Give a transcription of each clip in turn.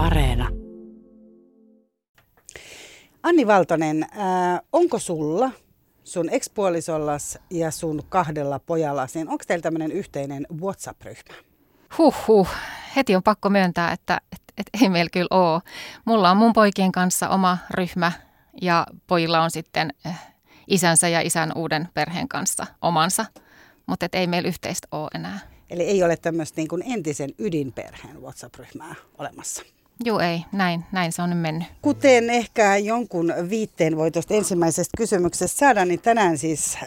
Areena. Anni Valtonen, äh, onko sulla, sun ekspuolisollas ja sun kahdella pojallas, niin onko teillä tämmöinen yhteinen WhatsApp-ryhmä? Huhhuh, heti on pakko myöntää, että, että, että ei meillä kyllä ole. Mulla on mun poikien kanssa oma ryhmä ja pojilla on sitten eh, isänsä ja isän uuden perheen kanssa omansa, mutta ei meillä yhteistä ole enää. Eli ei ole tämmöistä niin kuin entisen ydinperheen WhatsApp-ryhmää olemassa. Joo, ei. Näin, näin se on nyt mennyt. Kuten ehkä jonkun viitteen voi tuosta ensimmäisestä kysymyksestä saada, niin tänään siis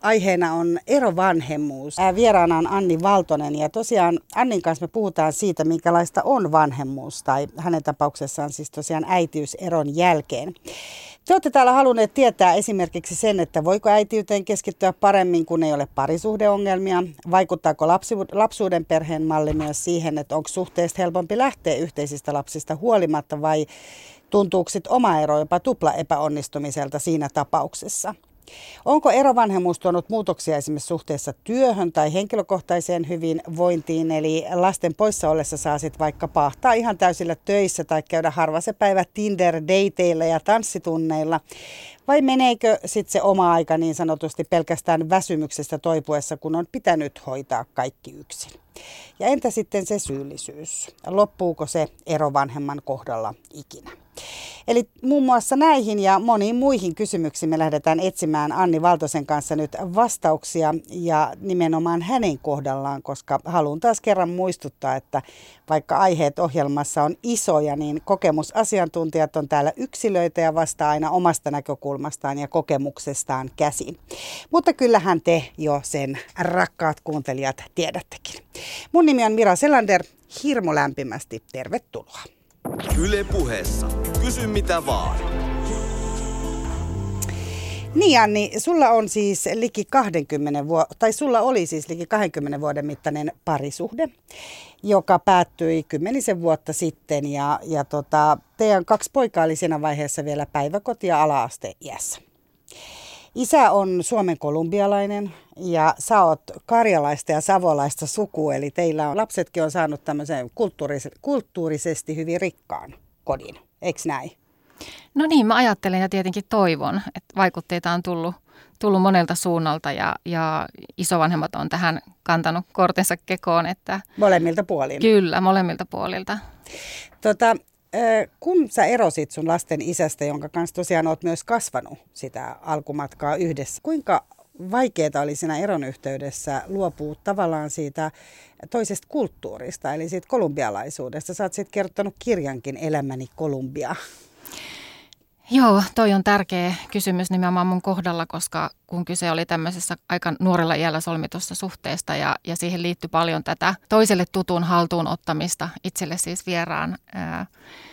aiheena on erovanhemmuus. Vieraana on Anni Valtonen ja tosiaan Annin kanssa me puhutaan siitä, minkälaista on vanhemmuus tai hänen tapauksessaan siis tosiaan äitiys eron jälkeen. Te olette täällä halunneet tietää esimerkiksi sen, että voiko äitiyteen keskittyä paremmin, kun ei ole parisuhdeongelmia. Vaikuttaako lapsuuden perheen malli myös siihen, että onko suhteesta helpompi lähteä yhteisistä lapsista huolimatta vai tuntuuko oma ero jopa tupla epäonnistumiselta siinä tapauksessa? Onko erovanhemmuus tuonut muutoksia esimerkiksi suhteessa työhön tai henkilökohtaiseen hyvinvointiin, eli lasten poissa ollessa saa sitten vaikka pahtaa ihan täysillä töissä tai käydä harva se päivä Tinder-dateilla ja tanssitunneilla, vai meneekö sitten se oma aika niin sanotusti pelkästään väsymyksestä toipuessa, kun on pitänyt hoitaa kaikki yksin? Ja entä sitten se syyllisyys? Loppuuko se erovanhemman kohdalla ikinä? Eli muun muassa näihin ja moniin muihin kysymyksiin me lähdetään etsimään Anni Valtosen kanssa nyt vastauksia ja nimenomaan hänen kohdallaan, koska haluan taas kerran muistuttaa, että vaikka aiheet ohjelmassa on isoja, niin kokemusasiantuntijat on täällä yksilöitä ja vastaa aina omasta näkökulmastaan ja kokemuksestaan käsin. Mutta kyllähän te jo sen rakkaat kuuntelijat tiedättekin. Mun nimi on Mira Selander. Hirmu lämpimästi tervetuloa. Yle puheessa. Kysy mitä vaan. Niin Anni, sulla on siis liki 20 vuo- tai sulla oli siis liki 20 vuoden mittainen parisuhde, joka päättyi kymmenisen vuotta sitten ja, ja tota, teidän kaksi poikaa oli siinä vaiheessa vielä päiväkoti- ja ala-aste iässä. Isä on Suomen kolumbialainen ja sä oot karjalaista ja savolaista suku, eli teillä on, lapsetkin on saanut tämmöisen kulttuuris- kulttuurisesti hyvin rikkaan kodin, eikö näin? No niin, mä ajattelen ja tietenkin toivon, että vaikutteita on tullut, tullut monelta suunnalta ja, ja isovanhemmat on tähän kantanut kortensa kekoon. Että molemmilta puolilta? Kyllä, molemmilta puolilta. Tota, kun sä erosit sun lasten isästä, jonka kanssa tosiaan oot myös kasvanut sitä alkumatkaa yhdessä, kuinka vaikeaa oli siinä eron yhteydessä luopua tavallaan siitä toisesta kulttuurista, eli siitä kolumbialaisuudesta. Sä oot sitten kertonut kirjankin Elämäni Kolumbia. Joo, toi on tärkeä kysymys nimenomaan mun kohdalla, koska kun kyse oli tämmöisessä aika nuorella iällä solmitussa suhteesta ja, ja siihen liittyi paljon tätä toiselle tutun haltuun ottamista, itselle siis vieraan, ää,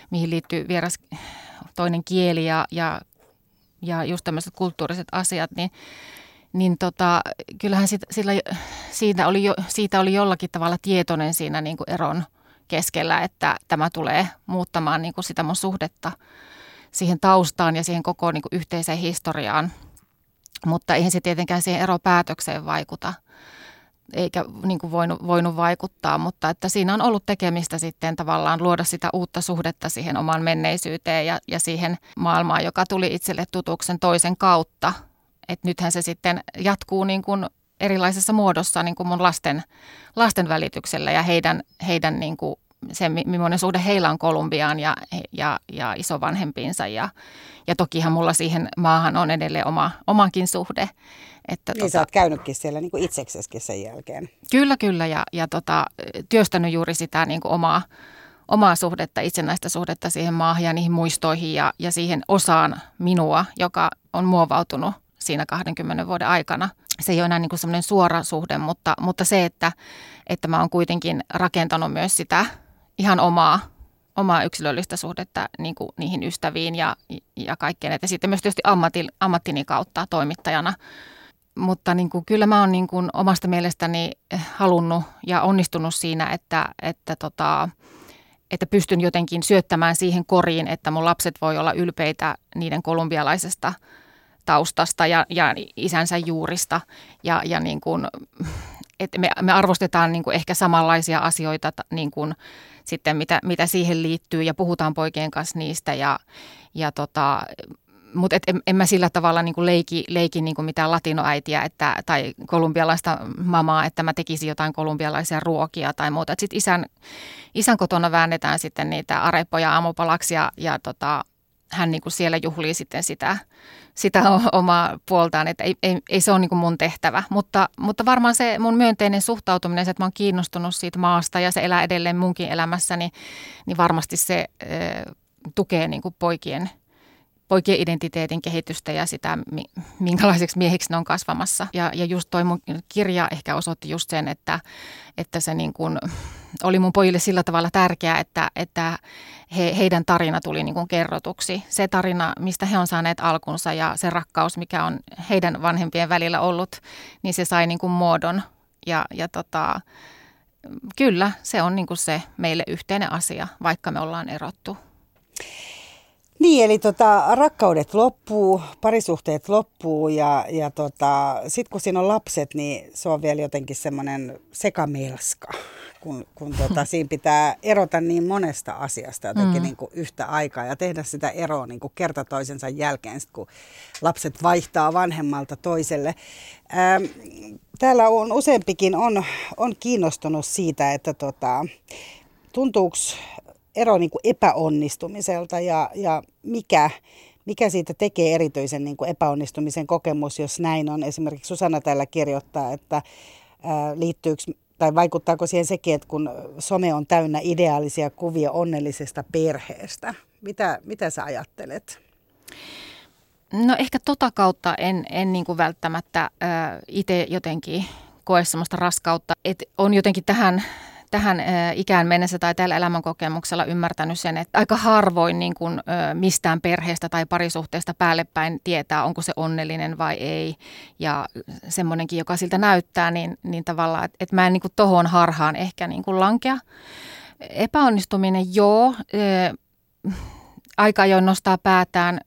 mihin liittyy vieras toinen kieli ja, ja, ja just tämmöiset kulttuuriset asiat, niin niin tota, kyllähän sit, sillä, siitä, oli jo, siitä oli jollakin tavalla tietoinen siinä niin kuin eron keskellä, että tämä tulee muuttamaan niin kuin sitä mun suhdetta siihen taustaan ja siihen koko niin kuin yhteiseen historiaan. Mutta eihän se tietenkään siihen eropäätökseen vaikuta, eikä niin kuin voinut, voinut vaikuttaa, mutta että siinä on ollut tekemistä sitten tavallaan luoda sitä uutta suhdetta siihen omaan menneisyyteen ja, ja siihen maailmaan, joka tuli itselle tutuksen toisen kautta. Et nythän se sitten jatkuu niin kuin erilaisessa muodossa niin kuin mun lasten, lasten välityksellä ja heidän, heidän niin kuin se, millainen suhde heillä on Kolumbiaan ja, ja, ja isovanhempiinsa. Ja, ja tokihan mulla siihen maahan on edelleen oma, omakin suhde. Että niin tota, sä oot käynytkin siellä niin kuin itsekseskin sen jälkeen. Kyllä, kyllä. Ja, ja tota, työstänyt juuri sitä niin kuin omaa, omaa suhdetta, itsenäistä suhdetta siihen maahan ja niihin muistoihin ja, ja siihen osaan minua, joka on muovautunut siinä 20 vuoden aikana. Se ei ole enää niin kuin semmoinen suora suhde, mutta, mutta se, että, että mä oon kuitenkin rakentanut myös sitä ihan omaa, omaa yksilöllistä suhdetta niin kuin niihin ystäviin ja, ja kaikkeen. Että sitten myös tietysti ammatti, ammattini kautta toimittajana. Mutta niin kuin, kyllä mä oon niin kuin omasta mielestäni halunnut ja onnistunut siinä, että, että, tota, että pystyn jotenkin syöttämään siihen koriin, että mun lapset voi olla ylpeitä niiden kolumbialaisesta taustasta ja, ja isänsä juurista. Ja, ja niin kuin, että me, me arvostetaan niin kuin ehkä samanlaisia asioita niin kuin sitten mitä, mitä siihen liittyy ja puhutaan poikien kanssa niistä ja, ja tota, mutta en, en mä sillä tavalla niin kuin leiki, leiki niin kuin mitään latinoäitiä että, tai kolumbialaista mamaa, että mä tekisin jotain kolumbialaisia ruokia tai muuta. Sitten isän, isän kotona väännetään sitten niitä arepoja aamupalaksi ja, ja tota, hän niin kuin siellä juhlii sitten sitä, sitä omaa puoltaan, että ei, ei, ei se ole niin kuin mun tehtävä. Mutta, mutta varmaan se mun myönteinen suhtautuminen, se, että mä oon kiinnostunut siitä maasta ja se elää edelleen munkin elämässäni, niin varmasti se äh, tukee niin kuin poikien – poikien identiteetin kehitystä ja sitä, minkälaiseksi miehiksi ne on kasvamassa. Ja, ja just toi mun kirja ehkä osoitti just sen, että, että se niin kuin oli mun pojille sillä tavalla tärkeää, että, että he, heidän tarina tuli niin kuin kerrotuksi. Se tarina, mistä he on saaneet alkunsa ja se rakkaus, mikä on heidän vanhempien välillä ollut, niin se sai niin kuin muodon. Ja, ja tota, kyllä, se on niin kuin se meille yhteinen asia, vaikka me ollaan erottu. Niin, eli tota, rakkaudet loppuu, parisuhteet loppuu ja, ja tota, sitten kun siinä on lapset, niin se on vielä jotenkin semmoinen sekamelska, kun, kun tota, siinä pitää erota niin monesta asiasta jotenkin mm. niin kuin yhtä aikaa ja tehdä sitä eroa niin kuin kerta toisensa jälkeen, sit kun lapset vaihtaa vanhemmalta toiselle. Ähm, täällä on useampikin on, on kiinnostunut siitä, että tota, tuntuuko ero niin kuin epäonnistumiselta ja, ja mikä, mikä siitä tekee erityisen niin kuin epäonnistumisen kokemus, jos näin on. Esimerkiksi Susanna täällä kirjoittaa, että ää, liittyykö tai vaikuttaako siihen sekin, että kun some on täynnä ideaalisia kuvia onnellisesta perheestä. Mitä, mitä sä ajattelet? No ehkä tota kautta en, en niin kuin välttämättä itse jotenkin koe sellaista raskautta, että on jotenkin tähän tähän ikään mennessä tai tällä elämänkokemuksella ymmärtänyt sen, että aika harvoin niin kuin, mistään perheestä tai parisuhteesta päällepäin tietää, onko se onnellinen vai ei. Ja semmoinenkin, joka siltä näyttää, niin, niin tavallaan, että, että mä en niin kuin tohon harhaan ehkä niin kuin lankea. Epäonnistuminen, joo. Aika ajoin nostaa päätään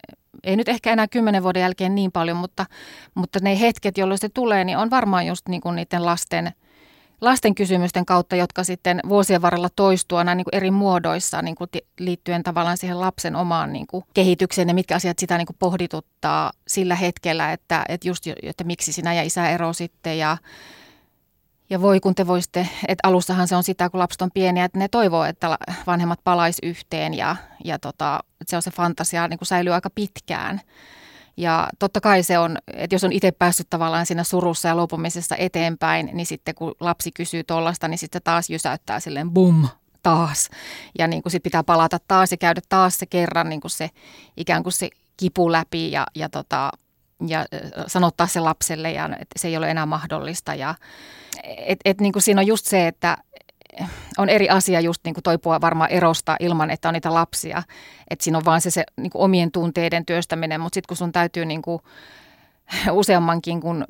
ei nyt ehkä enää kymmenen vuoden jälkeen niin paljon, mutta, mutta ne hetket, jolloin se tulee, niin on varmaan just niin kuin niiden lasten – lasten kysymysten kautta, jotka sitten vuosien varrella toistuu aina niin kuin eri muodoissa niin kuin liittyen tavallaan siihen lapsen omaan niin kuin kehitykseen ja mitkä asiat sitä niin kuin pohdituttaa sillä hetkellä, että, että just, että miksi sinä ja isä ero sitten ja ja voi kun te voisitte, että alussahan se on sitä, kun lapset on pieniä, että ne toivoo, että vanhemmat palais yhteen ja, ja tota, että se on se fantasia niin kuin säilyy aika pitkään. Ja totta kai se on, että jos on itse päässyt tavallaan siinä surussa ja luopumisessa eteenpäin, niin sitten kun lapsi kysyy tuollaista, niin sitten taas jysäyttää silleen bum, taas. Ja niin kuin sit pitää palata taas ja käydä taas se kerran niin kuin se ikään kuin se kipu läpi ja, ja, tota, ja sanottaa se lapselle, ja, että se ei ole enää mahdollista. Ja, et, et niin kuin siinä on just se, että on eri asia just niin kuin toipua varmaan erosta ilman, että on niitä lapsia. Että siinä on vaan se, se niin kuin omien tunteiden työstäminen, mutta sitten kun sun täytyy niin kuin useammankin, kun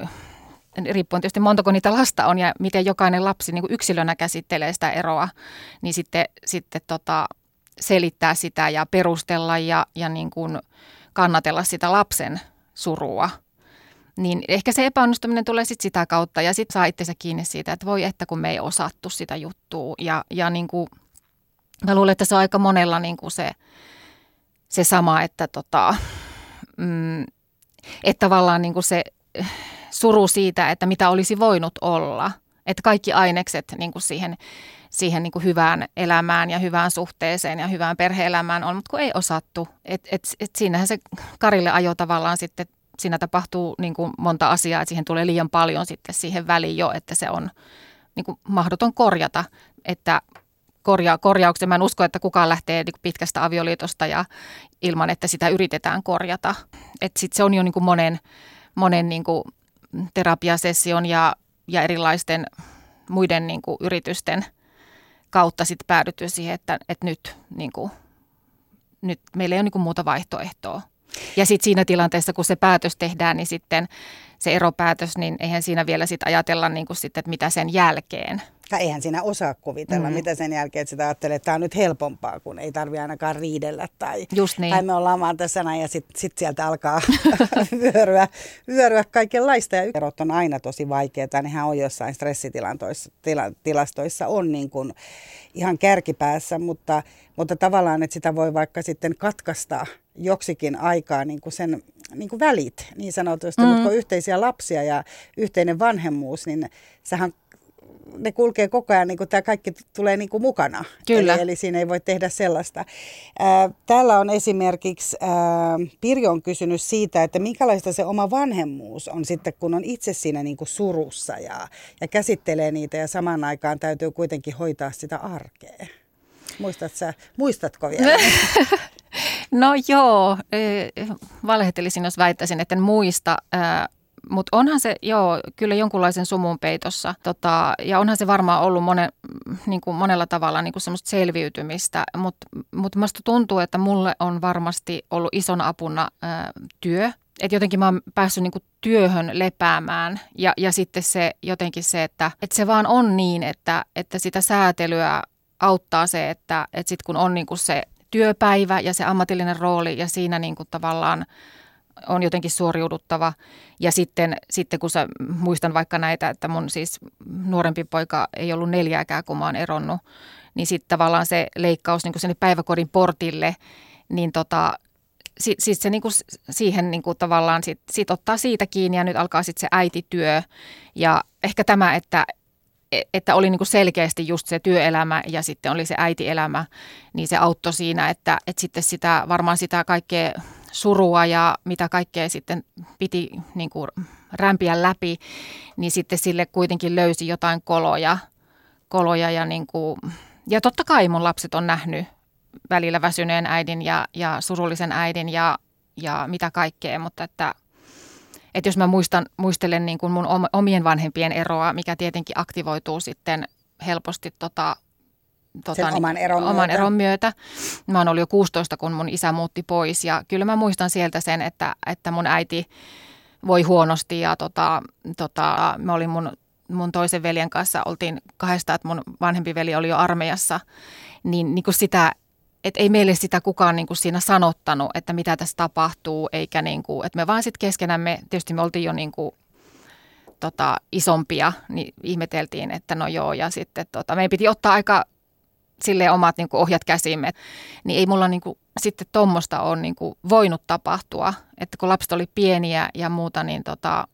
riippuen tietysti montako niitä lasta on ja miten jokainen lapsi niin kuin yksilönä käsittelee sitä eroa, niin sitten, sitten tota, selittää sitä ja perustella ja, ja niin kuin kannatella sitä lapsen surua – niin ehkä se epäonnistuminen tulee sitten sitä kautta ja sitten saa itsensä kiinni siitä, että voi että kun me ei osattu sitä juttua. Ja, ja niin kuin, mä luulen, että se on aika monella niin kuin se, se sama, että, tota, mm, että tavallaan niin kuin se suru siitä, että mitä olisi voinut olla. Että kaikki ainekset niin kuin siihen, siihen niin kuin hyvään elämään ja hyvään suhteeseen ja hyvään perheelämään on, mutta kun ei osattu. Et, et, et siinähän se Karille ajo tavallaan sitten siinä tapahtuu niin kuin monta asiaa, että siihen tulee liian paljon sitten siihen väliin jo, että se on niin kuin mahdoton korjata, että korja, korjauksen. Mä en usko, että kukaan lähtee niin pitkästä avioliitosta ja ilman, että sitä yritetään korjata. Että sit se on jo niin kuin monen, monen niin kuin terapiasession ja, ja erilaisten muiden niin kuin yritysten kautta sitten päädytty siihen, että, että nyt, niin kuin, nyt meillä ei ole niin kuin muuta vaihtoehtoa. Ja sitten siinä tilanteessa, kun se päätös tehdään, niin sitten se eropäätös, niin eihän siinä vielä sit ajatella niin kuin sitten, että mitä sen jälkeen Tai eihän siinä osaa kuvitella, Mm. mitä sen jälkeen, että sitä ajattelee, että tämä on nyt helpompaa, kun ei tarvi ainakaan riidellä. Tai, Just niin. tai me ollaan vaan tässä näin ja sitten sit sieltä alkaa vyöryä, vyöryä kaikenlaista. Ja erot on aina tosi vaikeita. Nehän on jossain stressitilastoissa tila, tilastoissa on niin kuin ihan kärkipäässä, mutta, mutta tavallaan, että sitä voi vaikka sitten katkaista joksikin aikaa niin kuin sen niin kuin välit niin sanotusti, mm. mutta kun on yhteisiä lapsia ja yhteinen vanhemmuus, niin sähän ne kulkee koko ajan, niin kuin tämä kaikki tulee niin kuin mukana. Kyllä. Eli, eli siinä ei voi tehdä sellaista. Ää, täällä on esimerkiksi, ää, Pirjo on kysynyt siitä, että minkälaista se oma vanhemmuus on sitten, kun on itse siinä niin kuin surussa ja, ja käsittelee niitä ja samaan aikaan täytyy kuitenkin hoitaa sitä arkea. Muistat sä, muistatko vielä? No joo, eh, valehtelisin, jos väittäisin, että en muista. Mutta onhan se, joo, kyllä jonkunlaisen sumun peitossa. Tota, ja onhan se varmaan ollut monen, niin kuin monella tavalla niin kuin semmoista selviytymistä. Mutta mut musta tuntuu, että mulle on varmasti ollut isona apuna ää, työ. Että jotenkin mä oon päässyt niin kuin työhön lepäämään. Ja, ja sitten se jotenkin se, että, että se vaan on niin, että, että sitä säätelyä auttaa se, että, että sitten kun on niin kuin se työpäivä ja se ammatillinen rooli ja siinä niin kuin tavallaan on jotenkin suoriuduttava. Ja sitten, sitten kun sä, muistan vaikka näitä, että mun siis nuorempi poika ei ollut neljääkään, kun mä oon eronnut, niin sitten tavallaan se leikkaus niin sinne päiväkodin portille, niin tota, si, siis se niin kuin siihen niin kuin tavallaan sit, sit ottaa siitä kiinni ja nyt alkaa sitten se äitityö. Ja ehkä tämä, että, että oli niin kuin selkeästi just se työelämä ja sitten oli se äitielämä, niin se auttoi siinä, että, että sitten sitä varmaan sitä kaikkea surua ja mitä kaikkea sitten piti niin kuin rämpiä läpi, niin sitten sille kuitenkin löysi jotain koloja, koloja ja, niin kuin, ja totta kai mun lapset on nähnyt välillä väsyneen äidin ja, ja surullisen äidin ja, ja mitä kaikkea, mutta että että jos mä muistan, muistelen niin kuin mun omien vanhempien eroa, mikä tietenkin aktivoituu sitten helposti tota, tota, Sen oman eron oman myötä. eron myötä. Mä oon ollut jo 16, kun mun isä muutti pois ja kyllä mä muistan sieltä sen, että, että mun äiti voi huonosti ja tota, tota, mä olin mun, mun toisen veljen kanssa, oltiin kahdesta, että mun vanhempi veli oli jo armeijassa, niin, niin kuin sitä että ei meille sitä kukaan niin kuin siinä sanottanut, että mitä tässä tapahtuu, eikä niin kuin, että me vaan sitten keskenämme, tietysti me oltiin jo niin kuin, tota, isompia, niin ihmeteltiin, että no joo, ja sitten tota, meidän piti ottaa aika sille omat niin kuin ohjat käsimme, niin ei mulla niin kuin, sitten tuommoista ole niin kuin, voinut tapahtua, että kun lapset oli pieniä ja muuta, niin, tota,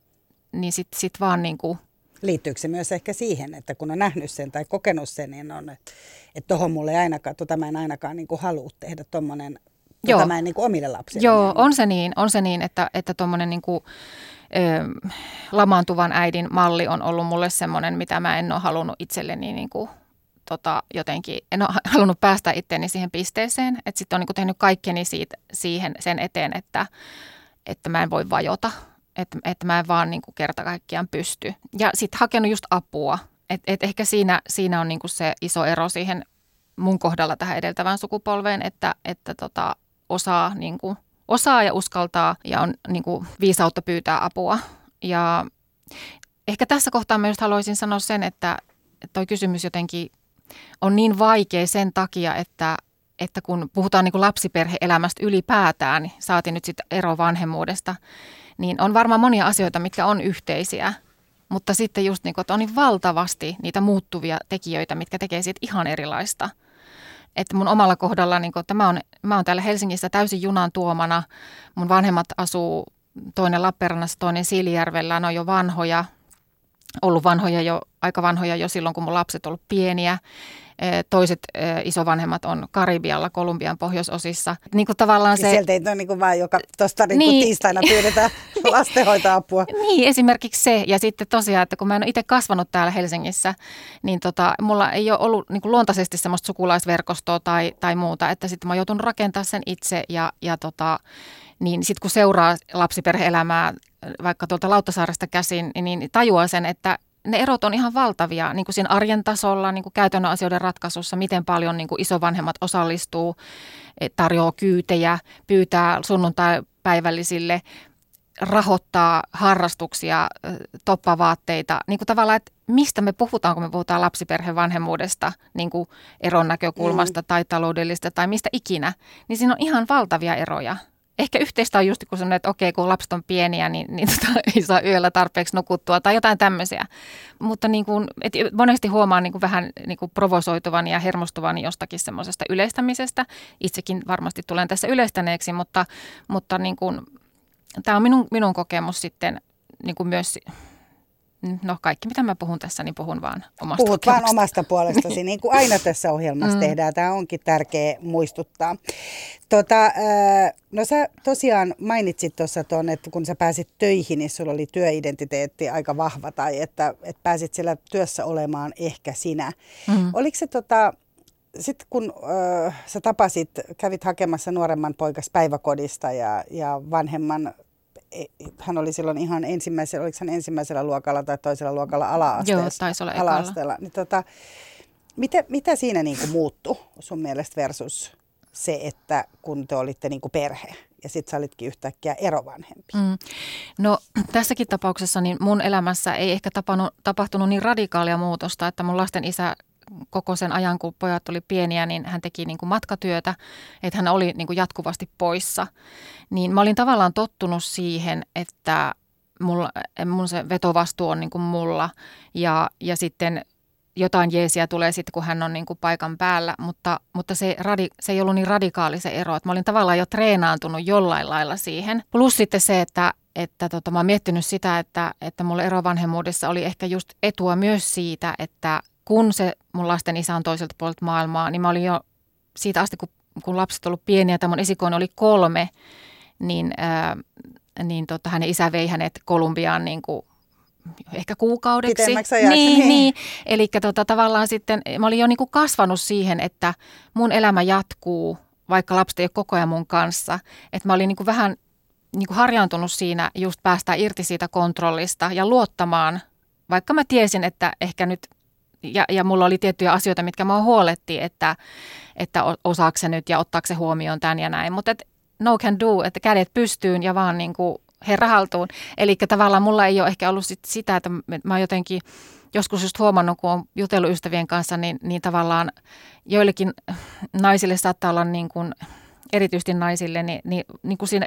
niin sitten sit vaan niin kuin, Liittyykö se myös ehkä siihen, että kun on nähnyt sen tai kokenut sen, niin on, että että tohon mulle ei ainakaan, tota mä en ainakaan niin kuin halua tehdä tuommoinen, Joo. tota mä en niin kuin omille lapsille. Joo, on se niin, on se niin, että, että tuommoinen niin kuin, ö, lamaantuvan äidin malli on ollut mulle semmoinen, mitä mä en ole halunnut itselleni niin kuin, tota, jotenkin, en ole halunnut päästä itteeni siihen pisteeseen, että sitten on niin kuin tehnyt kaikkeni siitä, siihen, sen eteen, että, että mä en voi vajota, että, että mä en vaan niin kuin kerta kaikkiaan pysty. Ja sitten hakenut just apua, et, et ehkä siinä, siinä on niinku se iso ero siihen mun kohdalla tähän edeltävään sukupolveen, että, että tota, osaa, niinku, osaa ja uskaltaa ja on niinku, viisautta pyytää apua. Ja ehkä tässä kohtaa mä just haluaisin sanoa sen, että toi kysymys jotenkin on niin vaikea sen takia, että, että kun puhutaan niin kuin lapsiperheelämästä ylipäätään, niin saatiin nyt sitten ero vanhemmuudesta, niin on varmaan monia asioita, mitkä on yhteisiä – mutta sitten just niin kuin, että on niin valtavasti niitä muuttuvia tekijöitä, mitkä tekee siitä ihan erilaista. Että mun omalla kohdalla, niin kuin, että mä oon, mä oon täällä Helsingissä täysin junan tuomana. Mun vanhemmat asuu toinen Lappeenrannassa, toinen Siilijärvellä. Ne on jo vanhoja, ollut vanhoja jo, aika vanhoja jo silloin, kun mun lapset ollut pieniä. Toiset isovanhemmat on Karibialla, Kolumbian pohjoisosissa. Niin kuin tavallaan se... Sieltä ei ole niin kuin vaan joka tuosta niin niin. tiistaina pyydetään lastenhoitoapua. niin, esimerkiksi se. Ja sitten tosiaan, että kun mä en ole itse kasvanut täällä Helsingissä, niin tota, mulla ei ole ollut niin kuin luontaisesti semmoista sukulaisverkostoa tai, tai muuta, että sitten mä oon joutunut rakentamaan sen itse ja, ja tota, niin sitten kun seuraa lapsiperheelämää vaikka tuolta Lauttasaaresta käsin, niin tajuaa sen, että ne erot on ihan valtavia niin kuin siinä arjen tasolla, niin kuin käytännön asioiden ratkaisussa, miten paljon niin kuin isovanhemmat osallistuu, tarjoaa kyytejä, pyytää sunnuntai-päivällisille, rahoittaa harrastuksia, toppavaatteita, niin kuin tavallaan, että mistä me puhutaan, kun me puhutaan lapsiperheen vanhemmuudesta, niin kuin eron näkökulmasta mm. tai taloudellista tai mistä ikinä, niin siinä on ihan valtavia eroja. Ehkä yhteistä on just kun sanoin, että okei, kun lapset on pieniä, niin, niin tota, ei saa yöllä tarpeeksi nukuttua tai jotain tämmöisiä. Mutta niin kuin, et monesti huomaan niin kuin vähän niin kuin provosoituvan ja hermostuvan jostakin semmoisesta yleistämisestä. Itsekin varmasti tulen tässä yleistäneeksi, mutta, mutta niin kuin, tämä on minun, minun kokemus sitten niin kuin myös no kaikki mitä mä puhun tässä, niin puhun vaan omasta Puhut vaan omasta puolestasi, niin kuin aina tässä ohjelmassa mm. tehdään. Tämä onkin tärkeä muistuttaa. Tota, no sä tosiaan mainitsit tuossa tuon, että kun sä pääsit töihin, niin sulla oli työidentiteetti aika vahva tai että, että pääsit siellä työssä olemaan ehkä sinä. Mm. Oliko se tota, sitten kun ö, sä tapasit, kävit hakemassa nuoremman poikas päiväkodista ja, ja vanhemman hän oli silloin ihan ensimmäisellä, oliko hän ensimmäisellä luokalla tai toisella luokalla ala-asteella? Joo, taisi olla. Niin tota, mitä, mitä siinä niin kuin muuttui sun mielestä versus se, että kun te olitte niin kuin perhe ja sitten sä olitkin yhtäkkiä erovanhempi? Mm. No tässäkin tapauksessa niin mun elämässä ei ehkä tapannut, tapahtunut niin radikaalia muutosta, että mun lasten isä koko sen ajan, kun pojat oli pieniä, niin hän teki niin kuin matkatyötä, että hän oli niin kuin jatkuvasti poissa. Niin mä olin tavallaan tottunut siihen, että mulla, mun se vetovastuu on niin kuin mulla ja, ja sitten jotain jeesiä tulee sitten, kun hän on niin kuin paikan päällä, mutta, mutta se, radi, se ei ollut niin radikaali se ero, että mä olin tavallaan jo treenaantunut jollain lailla siihen. Plus sitten se, että, että tota, mä oon miettinyt sitä, että, että mulle erovanhemmuudessa oli ehkä just etua myös siitä, että kun se mun lasten isä on toiselta puolelta maailmaa, niin mä olin jo siitä asti, kun, kun lapset ollut pieniä, tämä mun esikoinen oli kolme, niin, ää, niin tota, hänen isä vei hänet Kolumbiaan niin kuin ehkä kuukaudeksi. Niin, niin, niin. Eli tota, tavallaan sitten mä olin jo niin kuin kasvanut siihen, että mun elämä jatkuu, vaikka lapset ei ole koko ajan mun kanssa. Että mä olin niin kuin vähän niin kuin harjaantunut siinä just päästä irti siitä kontrollista ja luottamaan, vaikka mä tiesin, että ehkä nyt ja, ja mulla oli tiettyjä asioita, mitkä mä huoletti, että, että osaako se nyt ja ottaako se huomioon tämän ja näin. Mutta no can do, että kädet pystyyn ja vaan niin kuin herra haltuun. Eli tavallaan mulla ei ole ehkä ollut sit sitä, että mä jotenkin joskus just huomannut, kun on jutellut ystävien kanssa, niin, niin tavallaan joillekin naisille saattaa olla niin kuin, erityisesti naisille, niin, niin, niin kuin siinä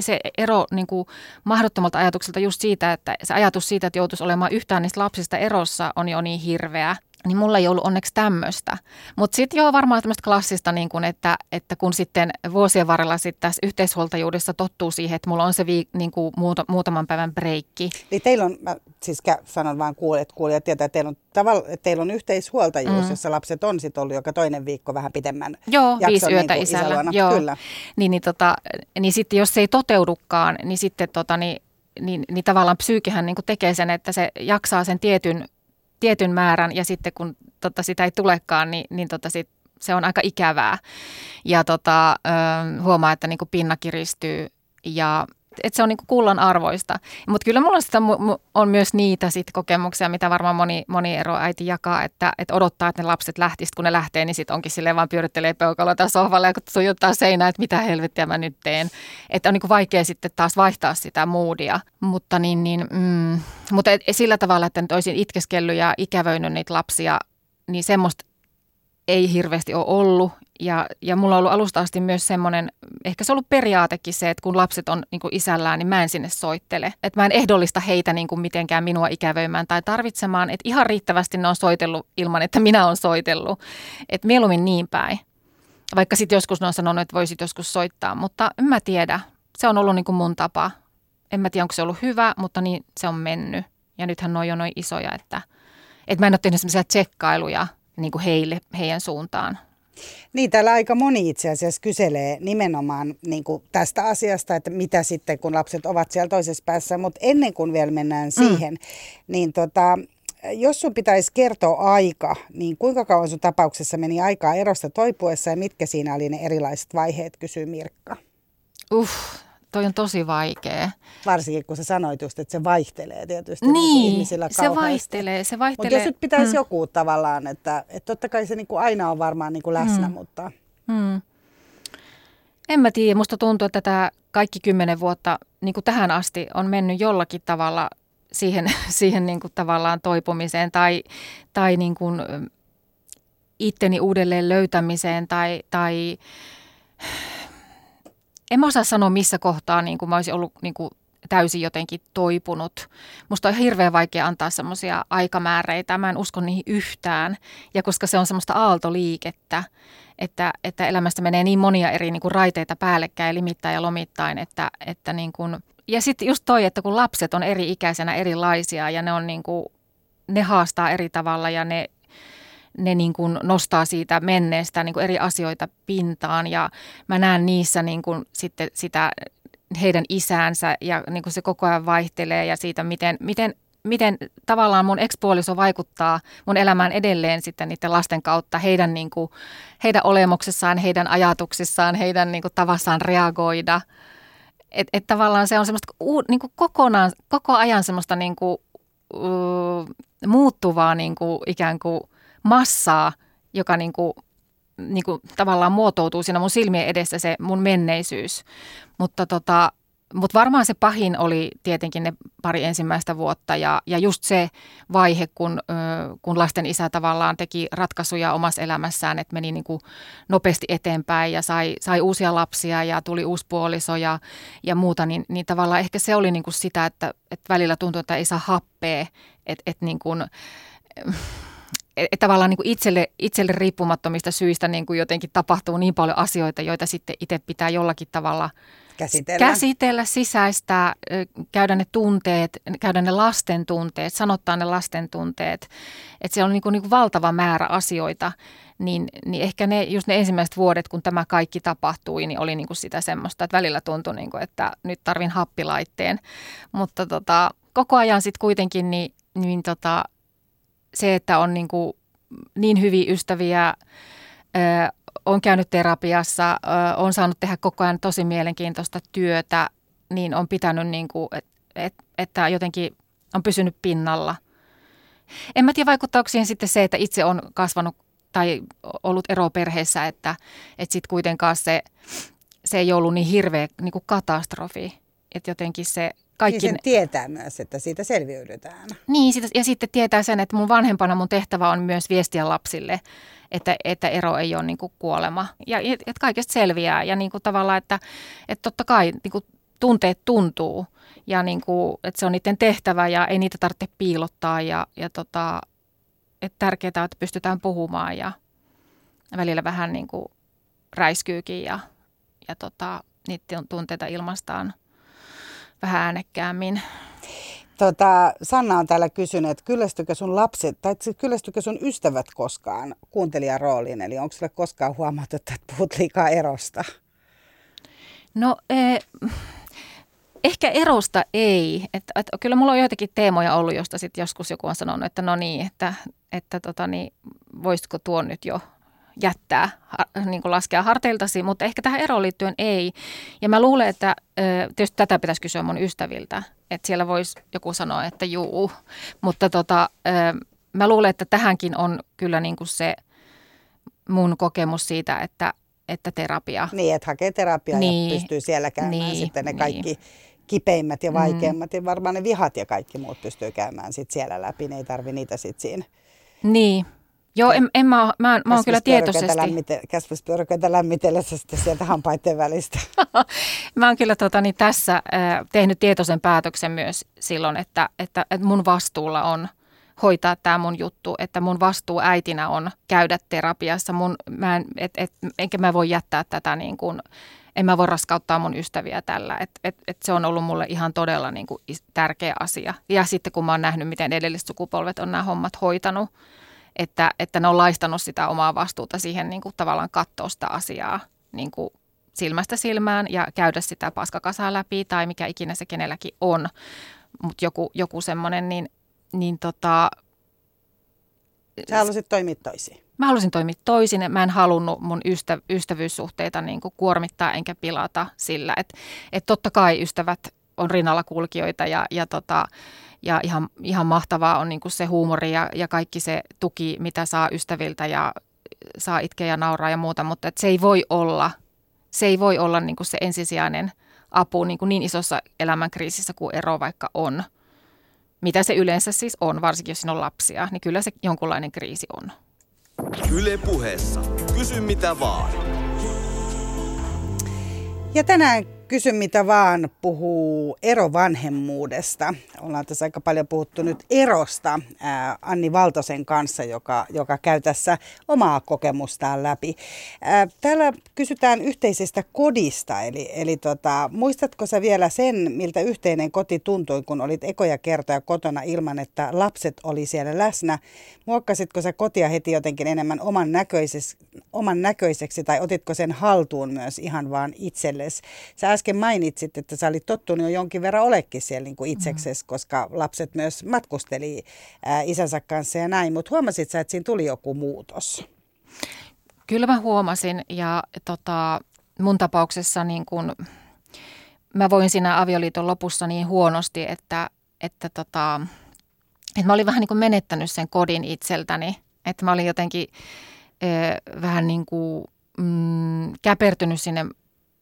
se ero niin kuin mahdottomalta ajatukselta just siitä, että se ajatus siitä, että joutuisi olemaan yhtään niistä lapsista erossa on jo niin hirveä. Niin mulla ei ollut onneksi tämmöistä. Mutta sitten joo varmaan tämmöistä klassista, niin kun, että, että kun sitten vuosien varrella sitten tässä yhteishuoltajuudessa tottuu siihen, että mulla on se viik, niin kuin muuta, muutaman päivän breikki. Niin teillä on, mä siis sanon vaan kuulijat, kuulijat tietää, että teillä on, tavalla, että teillä on yhteishuoltajuus, mm. jossa lapset on sitten ollut joka toinen viikko vähän pidemmän Joo, jakson, viisi yötä niin isällä. Joo. Kyllä. Niin, niin, tota, niin sitten jos se ei toteudukaan, niin sitten tota, niin, niin, niin tavallaan psyykehän niin tekee sen, että se jaksaa sen tietyn tietyn määrän ja sitten kun tota, sitä ei tulekaan, niin, niin tota, sit, se on aika ikävää. Ja tota, ö, huomaa, että niin kuin pinna kiristyy ja että se on niin kuin kullan arvoista. Mutta kyllä mulla sitä on myös niitä sit kokemuksia, mitä varmaan moni, moni ero äiti jakaa, että, että odottaa, että ne lapset lähtisivät, kun ne lähtee, niin sitten onkin silleen vaan pyörittelee peukaloa tai sohvalla ja sujuttaa seinää, että mitä helvettiä mä nyt teen. Että on niin kuin vaikea sitten taas vaihtaa sitä moodia. Mutta, niin, niin, mm, mutta et, sillä tavalla, että nyt olisin itkeskellyt ja ikävöinyt niitä lapsia, niin semmoista ei hirveästi ole ollut. Ja, ja mulla on ollut alusta asti myös semmoinen, ehkä se on ollut periaatekin se, että kun lapset on niin kuin isällään, niin mä en sinne soittele. Että mä en ehdollista heitä niin kuin mitenkään minua ikävöimään tai tarvitsemaan. Että ihan riittävästi ne on soitellut ilman, että minä olen soitellut. Että mieluummin niin päin. Vaikka sitten joskus ne on sanonut, että voisit joskus soittaa, mutta en mä tiedä. Se on ollut niin kuin mun tapa. En mä tiedä, onko se ollut hyvä, mutta niin se on mennyt. Ja nythän ne on noin isoja, että, että mä en ole tehnyt sellaisia tsekkailuja – niin kuin heille, heidän suuntaan. Niin, täällä aika moni itse asiassa kyselee nimenomaan niin kuin tästä asiasta, että mitä sitten kun lapset ovat siellä toisessa päässä, mutta ennen kuin vielä mennään mm. siihen, mm. niin tota, jos sun pitäisi kertoa aika, niin kuinka kauan sun tapauksessa meni aikaa erosta toipuessa ja mitkä siinä oli ne erilaiset vaiheet, kysyy Mirkka. Uff, toi on tosi vaikea. Varsinkin kun sä sanoit just, että se vaihtelee tietysti niin, niin ihmisillä kauheasti. se vaihtelee, se vaihtelee. Mutta jos nyt pitäisi hmm. joku tavallaan, että, että totta kai se niin kuin aina on varmaan niin kuin läsnä, hmm. mutta... Hmm. En mä tiedä, musta tuntuu, että tämä kaikki kymmenen vuotta niin kuin tähän asti on mennyt jollakin tavalla siihen, siihen niin kuin tavallaan toipumiseen tai, tai niin kuin itteni uudelleen löytämiseen tai, tai en mä osaa sanoa missä kohtaa niin kuin mä olisin ollut niin kuin täysin jotenkin toipunut. Musta on hirveän vaikea antaa semmoisia aikamääreitä, mä en usko niihin yhtään. Ja koska se on semmoista aaltoliikettä, että, että elämästä menee niin monia eri niin kuin raiteita päällekkäin, limittäin ja lomittain, että, että niin kuin, ja sitten just toi, että kun lapset on eri ikäisenä erilaisia ja ne on niin kuin, ne haastaa eri tavalla ja ne ne niin kuin nostaa siitä menneestä niin kuin eri asioita pintaan ja mä näen niissä niin kuin sitten sitä heidän isäänsä ja niin kuin se koko ajan vaihtelee ja siitä, miten, miten, miten tavallaan mun ekspuoliso vaikuttaa mun elämään edelleen sitten niiden lasten kautta, heidän, niin kuin, heidän olemuksessaan, heidän ajatuksissaan, heidän niin kuin, tavassaan reagoida. Että et tavallaan se on semmoista niin kuin kokonaan, koko ajan semmoista niin kuin, uh, muuttuvaa niin kuin, ikään kuin massaa, joka niin kuin, niin kuin tavallaan muotoutuu siinä mun silmien edessä se mun menneisyys. Mutta tota, mutta varmaan se pahin oli tietenkin ne pari ensimmäistä vuotta ja, ja just se vaihe, kun, kun lasten isä tavallaan teki ratkaisuja omassa elämässään, että meni niin kuin nopeasti eteenpäin ja sai, sai uusia lapsia ja tuli uusi puoliso ja, ja muuta, niin, niin tavallaan ehkä se oli niin kuin sitä, että, että välillä tuntui, että ei saa happea, että, että niin kuin, että tavallaan niin kuin itselle, itselle riippumattomista syistä niin kuin jotenkin tapahtuu niin paljon asioita, joita sitten itse pitää jollakin tavalla käsitellä. käsitellä, sisäistää, käydä ne tunteet, käydä ne lasten tunteet, sanottaa ne lasten tunteet. Että se on niin kuin, niin kuin valtava määrä asioita, niin, niin ehkä ne, just ne ensimmäiset vuodet, kun tämä kaikki tapahtui, niin oli niin kuin sitä semmoista, että välillä tuntui, niin kuin, että nyt tarvin happilaitteen. Mutta tota, koko ajan sitten kuitenkin niin, niin tota, se, että on niin, kuin niin hyviä ystäviä, on käynyt terapiassa, on saanut tehdä koko ajan tosi mielenkiintoista työtä, niin on pitänyt, niin kuin, et, et, että jotenkin on pysynyt pinnalla. En mä tiedä, vaikuttaako siihen sitten se, että itse on kasvanut tai ollut eroperheessä, että, että sitten kuitenkaan se, se ei ollut niin hirveä niin kuin katastrofi. Että jotenkin se kaikki... Niin sen tietää myös, että siitä selviydytään. Niin, ja sitten tietää sen, että mun vanhempana mun tehtävä on myös viestiä lapsille, että, että ero ei ole niin kuin kuolema. Ja että kaikesta selviää ja niin kuin tavallaan, että, että totta kai niin kuin tunteet tuntuu ja niin kuin, että se on niiden tehtävä ja ei niitä tarvitse piilottaa ja, ja tota, että tärkeää on, että pystytään puhumaan ja välillä vähän niin kuin räiskyykin ja, ja tota, niiden tunteita ilmastaan vähän äänekkäämmin. Tota, Sanna on täällä kysynyt, että kyllästykö sun lapset, tai kyllästykö sun ystävät koskaan kuuntelijan rooliin? Eli onko sulle koskaan huomattu, että puhut liikaa erosta? No eh, ehkä erosta ei. Et, et, kyllä mulla on joitakin teemoja ollut, josta sitten joskus joku on sanonut, että no niin, että, että tota niin, voisitko tuon nyt jo jättää, niin kuin laskea harteiltasi, mutta ehkä tähän eroon liittyen ei. Ja mä luulen, että tietysti tätä pitäisi kysyä mun ystäviltä, että siellä voisi joku sanoa, että juu, mutta tota, mä luulen, että tähänkin on kyllä niin kuin se mun kokemus siitä, että, että terapia. Niin, että hakee terapiaa niin, ja pystyy siellä käymään niin, sitten ne kaikki niin. kipeimmät ja vaikeimmat mm. ja varmaan ne vihat ja kaikki muut pystyy käymään sit siellä läpi, ne ei tarvi niitä sitten siinä. Niin, Joo, en, en mä, mä, mä oon kyllä tietoisesti. Lämmite, käspäspyöryköitä lämmitellessä sitten sieltä hampaiden välistä. mä oon kyllä tota, niin tässä äh, tehnyt tietoisen päätöksen myös silloin, että, että, että mun vastuulla on hoitaa tämä mun juttu, että mun vastuu äitinä on käydä terapiassa. Mun, mä en, et, et, enkä mä voi jättää tätä niin kuin, en mä voi raskauttaa mun ystäviä tällä. Et, et, et se on ollut mulle ihan todella niin kuin tärkeä asia. Ja sitten kun mä oon nähnyt, miten edelliset sukupolvet on nämä hommat hoitanut, että, että ne on laistanut sitä omaa vastuuta siihen niin kuin tavallaan katsoa sitä asiaa niin kuin silmästä silmään ja käydä sitä paskakasaa läpi tai mikä ikinä se kenelläkin on. Mutta joku, joku semmoinen, niin, niin tota... Sä halusit toimia toisin. Mä halusin toimia toisin. Mä en halunnut mun ystä, ystävyyssuhteita niin kuin kuormittaa enkä pilata sillä. Että et totta kai ystävät on rinnalla kulkijoita ja, ja tota, ja ihan, ihan mahtavaa on niin kuin se huumori ja, ja kaikki se tuki, mitä saa ystäviltä ja saa itkeä ja nauraa ja muuta, mutta et se ei voi olla se ei voi olla niin kuin se ensisijainen apu niin, kuin niin isossa elämänkriisissä kuin ero vaikka on. Mitä se yleensä siis on, varsinkin jos siinä on lapsia, niin kyllä se jonkunlainen kriisi on. Yle puheessa. Kysy mitä vaan. Ja tänään Kysy mitä vaan puhuu erovanhemmuudesta. Ollaan tässä aika paljon puhuttu nyt erosta ää, Anni Valtosen kanssa, joka, joka käy tässä omaa kokemustaan läpi. Ää, täällä kysytään yhteisestä kodista, eli, eli tota, muistatko sä vielä sen, miltä yhteinen koti tuntui, kun olit ekoja kertoja kotona ilman, että lapset oli siellä läsnä? Muokkasitko sä kotia heti jotenkin enemmän oman, näköiseksi, oman näköiseksi tai otitko sen haltuun myös ihan vaan itsellesi? Sä äsken mainitsit, että sä olit tottunut jo jonkin verran olekin siellä niin kuin itseksesi, mm. koska lapset myös matkusteli ää, isänsä kanssa ja näin, mutta huomasit sä, että siinä tuli joku muutos? Kyllä mä huomasin ja tota, mun tapauksessa niin kun, mä voin siinä avioliiton lopussa niin huonosti, että, että, tota, että mä olin vähän niin kuin menettänyt sen kodin itseltäni. Että mä olin jotenkin ö, vähän niin kuin mm, käpertynyt sinne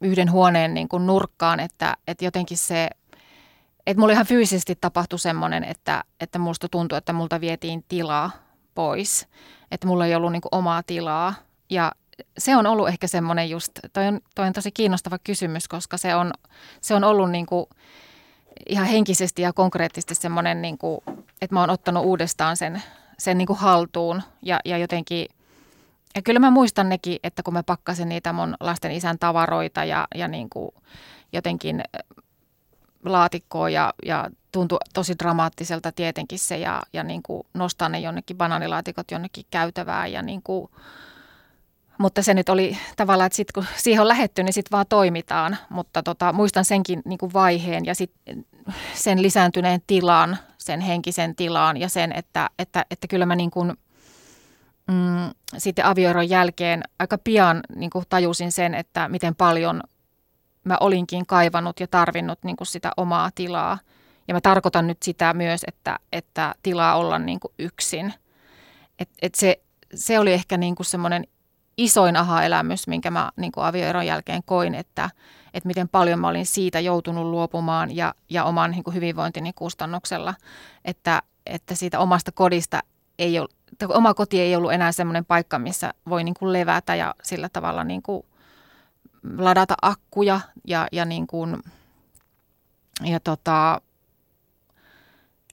yhden huoneen niin kuin nurkkaan, että, että jotenkin se, että mulla ihan fyysisesti tapahtui semmoinen, että, että musta tuntui, että multa vietiin tilaa pois, että mulla ei ollut niin kuin omaa tilaa. Ja se on ollut ehkä semmoinen just, toi on, toi on tosi kiinnostava kysymys, koska se on, se on ollut niin kuin ihan henkisesti ja konkreettisesti semmoinen, niin kuin, että mä oon ottanut uudestaan sen, sen niin kuin haltuun ja, ja jotenkin ja kyllä mä muistan nekin, että kun mä pakkasin niitä mun lasten isän tavaroita ja, ja niin kuin jotenkin laatikkoa ja, ja tuntui tosi dramaattiselta tietenkin se ja, ja niin kuin nostaa ne jonnekin bananilaatikot jonnekin käytävää ja niin kuin, mutta se nyt oli tavallaan, että sit kun siihen on lähetty, niin sitten vaan toimitaan. Mutta tota, muistan senkin niin kuin vaiheen ja sit sen lisääntyneen tilan, sen henkisen tilaan ja sen, että, että, että kyllä mä niin kuin – sitten avioeron jälkeen aika pian niin kuin tajusin sen, että miten paljon mä olinkin kaivannut ja tarvinnut niin kuin sitä omaa tilaa. Ja mä tarkoitan nyt sitä myös, että, että tilaa olla niin kuin yksin. Et, et se, se oli ehkä niin kuin semmoinen isoin aha-elämys, minkä mä niin kuin avioeron jälkeen koin, että, että miten paljon mä olin siitä joutunut luopumaan ja, ja oman niin kuin hyvinvointini kustannuksella, että, että siitä omasta kodista ei ole, oma koti ei ollut enää semmoinen paikka, missä voi niin kuin levätä ja sillä tavalla niin kuin ladata akkuja ja, ja, niin kuin, ja tota...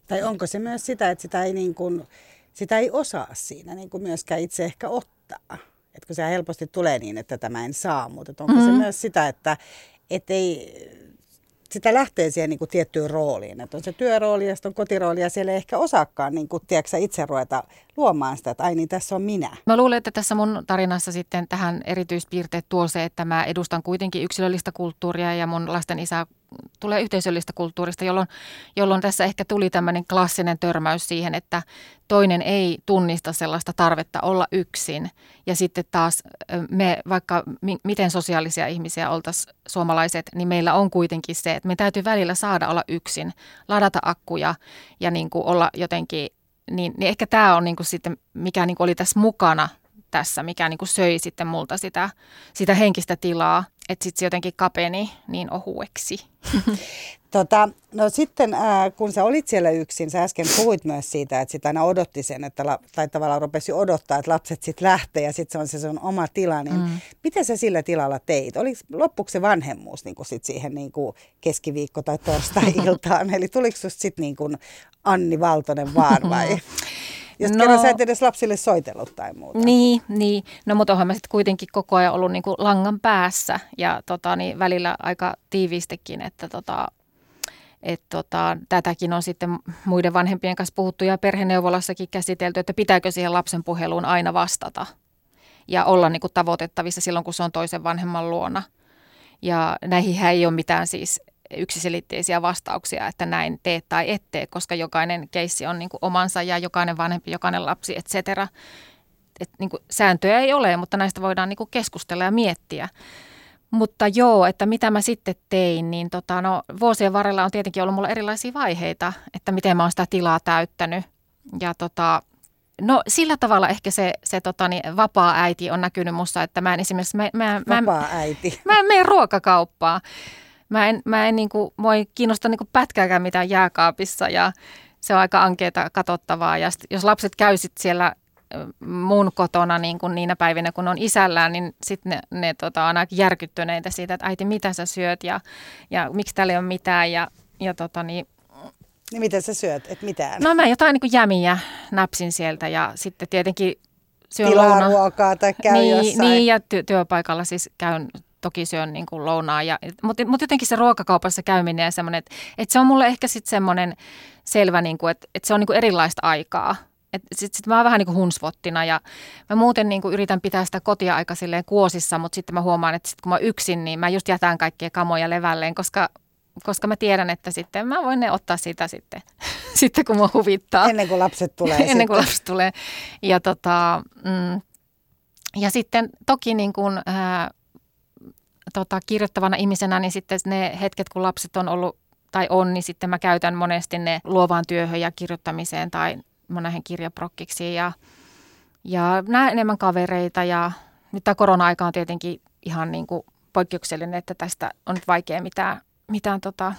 Tai onko se myös sitä, että sitä ei, niin kuin, sitä ei osaa siinä niin kuin myöskään itse ehkä ottaa? Että kun se helposti tulee niin, että tämä en saa, mutta onko mm-hmm. se myös sitä, että et ei, sitä lähtee siihen niin kuin tiettyyn rooliin. Että on se työrooli ja sitten on kotirooli ja siellä ei ehkä osaakaan niin kuin, tiedätkö, itse ruveta luomaan sitä, että ai niin tässä on minä. Mä luulen, että tässä mun tarinassa sitten tähän erityispiirteet tuo se, että mä edustan kuitenkin yksilöllistä kulttuuria ja mun lasten isä tulee yhteisöllistä kulttuurista, jolloin, jolloin tässä ehkä tuli tämmöinen klassinen törmäys siihen, että toinen ei tunnista sellaista tarvetta olla yksin. Ja sitten taas me, vaikka mi- miten sosiaalisia ihmisiä oltaisiin suomalaiset, niin meillä on kuitenkin se, että me täytyy välillä saada olla yksin, ladata akkuja ja niin kuin olla jotenkin, niin, niin ehkä tämä on niin kuin sitten, mikä niin kuin oli tässä mukana tässä, mikä niin kuin söi sitten multa sitä, sitä henkistä tilaa, että sitten se jotenkin kapeni niin ohueksi. Tota, no sitten äh, kun sä olit siellä yksin, sä äsken puhuit myös siitä, että sitä aina odotti sen, että la, tai tavallaan rupesi odottaa, että lapset sitten lähtee ja sitten se on se sun oma tila. Niin mm. Miten sä sillä tilalla teit? Oliko loppuksi se vanhemmuus niin kuin sit siihen niin kuin keskiviikko- tai torstai-iltaan? Eli tuliko susta sitten niin kuin Anni Valtonen vaan vai? Jos no, kerran sä et edes lapsille soitellut tai muuta. Niin, niin. no mutta onhan mä sitten kuitenkin koko ajan ollut niinku langan päässä ja tota, niin välillä aika tiiviistikin, että tota, et tota, tätäkin on sitten muiden vanhempien kanssa puhuttu ja perheneuvolassakin käsitelty, että pitääkö siihen lapsen puheluun aina vastata ja olla niinku tavoitettavissa silloin, kun se on toisen vanhemman luona. Ja näihin ei ole mitään siis yksiselitteisiä vastauksia, että näin teet tai et tee, koska jokainen keissi on niin kuin omansa ja jokainen vanhempi, jokainen lapsi, et cetera. Et niin kuin sääntöjä ei ole, mutta näistä voidaan niin kuin keskustella ja miettiä. Mutta joo, että mitä mä sitten tein, niin tota, no, vuosien varrella on tietenkin ollut mulla erilaisia vaiheita, että miten mä oon sitä tilaa täyttänyt. Ja tota, No sillä tavalla ehkä se, se totani, vapaa äiti on näkynyt musta, että mä en esimerkiksi... Mä, mä, mä, Vapaa äiti. Mä en mene ruokakauppaan. Mä en, mä en niinku, mua ei kiinnosta niinku pätkääkään mitään jääkaapissa ja se on aika ankeeta katsottavaa. Ja sit, jos lapset käy sit siellä mun kotona niin kuin niinä päivinä, kun on isällään, niin sitten ne, ne tota, on aika järkyttyneitä siitä, että äiti, mitä sä syöt ja, ja miksi täällä ei ole mitään. Ja, ja tota, niin, Niin miten sä syöt? Et mitään. no mä jotain niin kuin jämiä näpsin sieltä ja sitten tietenkin syön Tilaa louna- ruokaa tai käy niin, jossain. Niin, ja ty- työpaikalla siis käyn, toki syön niin kuin lounaa. Ja, mutta, mutta jotenkin se ruokakaupassa käyminen ja semmoinen, että, että se on mulle ehkä sitten semmoinen selvä, niin kuin, että, että se on niin kuin erilaista aikaa. Sitten sit mä oon vähän niin kuin hunsvottina ja mä muuten niin kuin yritän pitää sitä kotia aika silleen kuosissa, mutta sitten mä huomaan, että sit kun mä oon yksin, niin mä just jätän kaikkia kamoja levälleen, koska, koska mä tiedän, että sitten mä voin ne ottaa siitä sitten, sitten kun mua huvittaa. Ennen kuin lapset tulee Ennen kuin sitten. lapsi tulee. Ja, tota, mm, ja sitten toki niin kuin, ää, tota, kirjoittavana ihmisenä, niin sitten ne hetket, kun lapset on ollut tai on, niin sitten mä käytän monesti ne luovaan työhön ja kirjoittamiseen tai näihin kirjaprokkiksiin ja, ja näen enemmän kavereita ja nyt tämä korona-aika on tietenkin ihan niin kuin poikkeuksellinen, että tästä on nyt vaikea mitään, mitään tota,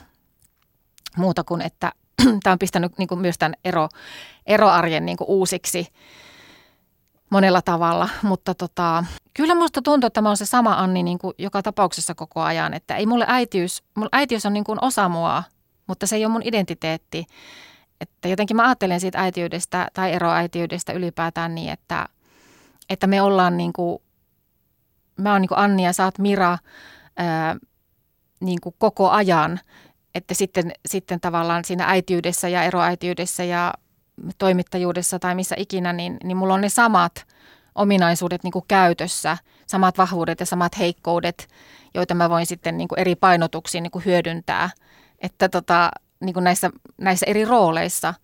muuta kuin, että tämä on pistänyt niin kuin myös tämän ero, eroarjen niin kuin uusiksi monella tavalla, mutta tota, kyllä minusta tuntuu, että mä oon se sama Anni niin kuin joka tapauksessa koko ajan, että ei mulle äitiys, mulle äitiys on niin kuin osa mua, mutta se ei ole mun identiteetti. Että jotenkin mä ajattelen siitä äitiydestä tai eroäitiydestä ylipäätään niin, että, että me ollaan niin kuin, mä oon niin kuin Anni ja sä oot Mira ää, niin kuin koko ajan, että sitten, sitten tavallaan siinä äitiydessä ja eroäitiydessä ja toimittajuudessa tai missä ikinä, niin, niin mulla on ne samat ominaisuudet niin kuin käytössä, samat vahvuudet ja samat heikkoudet, joita mä voin sitten niin kuin eri painotuksiin niin kuin hyödyntää. Että tota, niin kuin näissä, näissä eri rooleissa,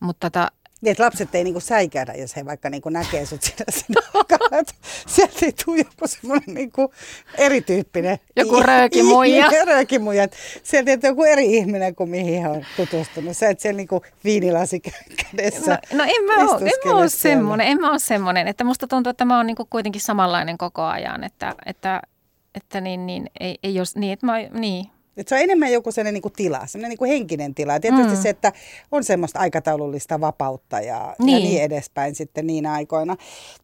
mutta tota, Niin, että lapset ei niinku säikähdä, jos he vaikka niinku näkee sut siinä, että sieltä ei tule joku semmoinen niinku erityyppinen. Joku röökimuija. Röökimuija. Sieltä ei tule joku eri ihminen kuin mihin he on tutustunut. Sä et siellä niinku viinilasi kä- kädessä. No, no en mä ole, en mä istuskele ole siellä. semmoinen, en mä ole semmoinen, että musta tuntuu, että mä oon niin kuitenkin samanlainen koko ajan, että, että, että niin, niin, ei, ei ole niin, että mä, niin, Et se on enemmän joku sellainen niinku tila, sellainen niinku henkinen tila. Ja tietysti mm. se, että on semmoista aikataulullista vapautta ja niin. ja Niin. niin edespäin sitten niinä aikoina.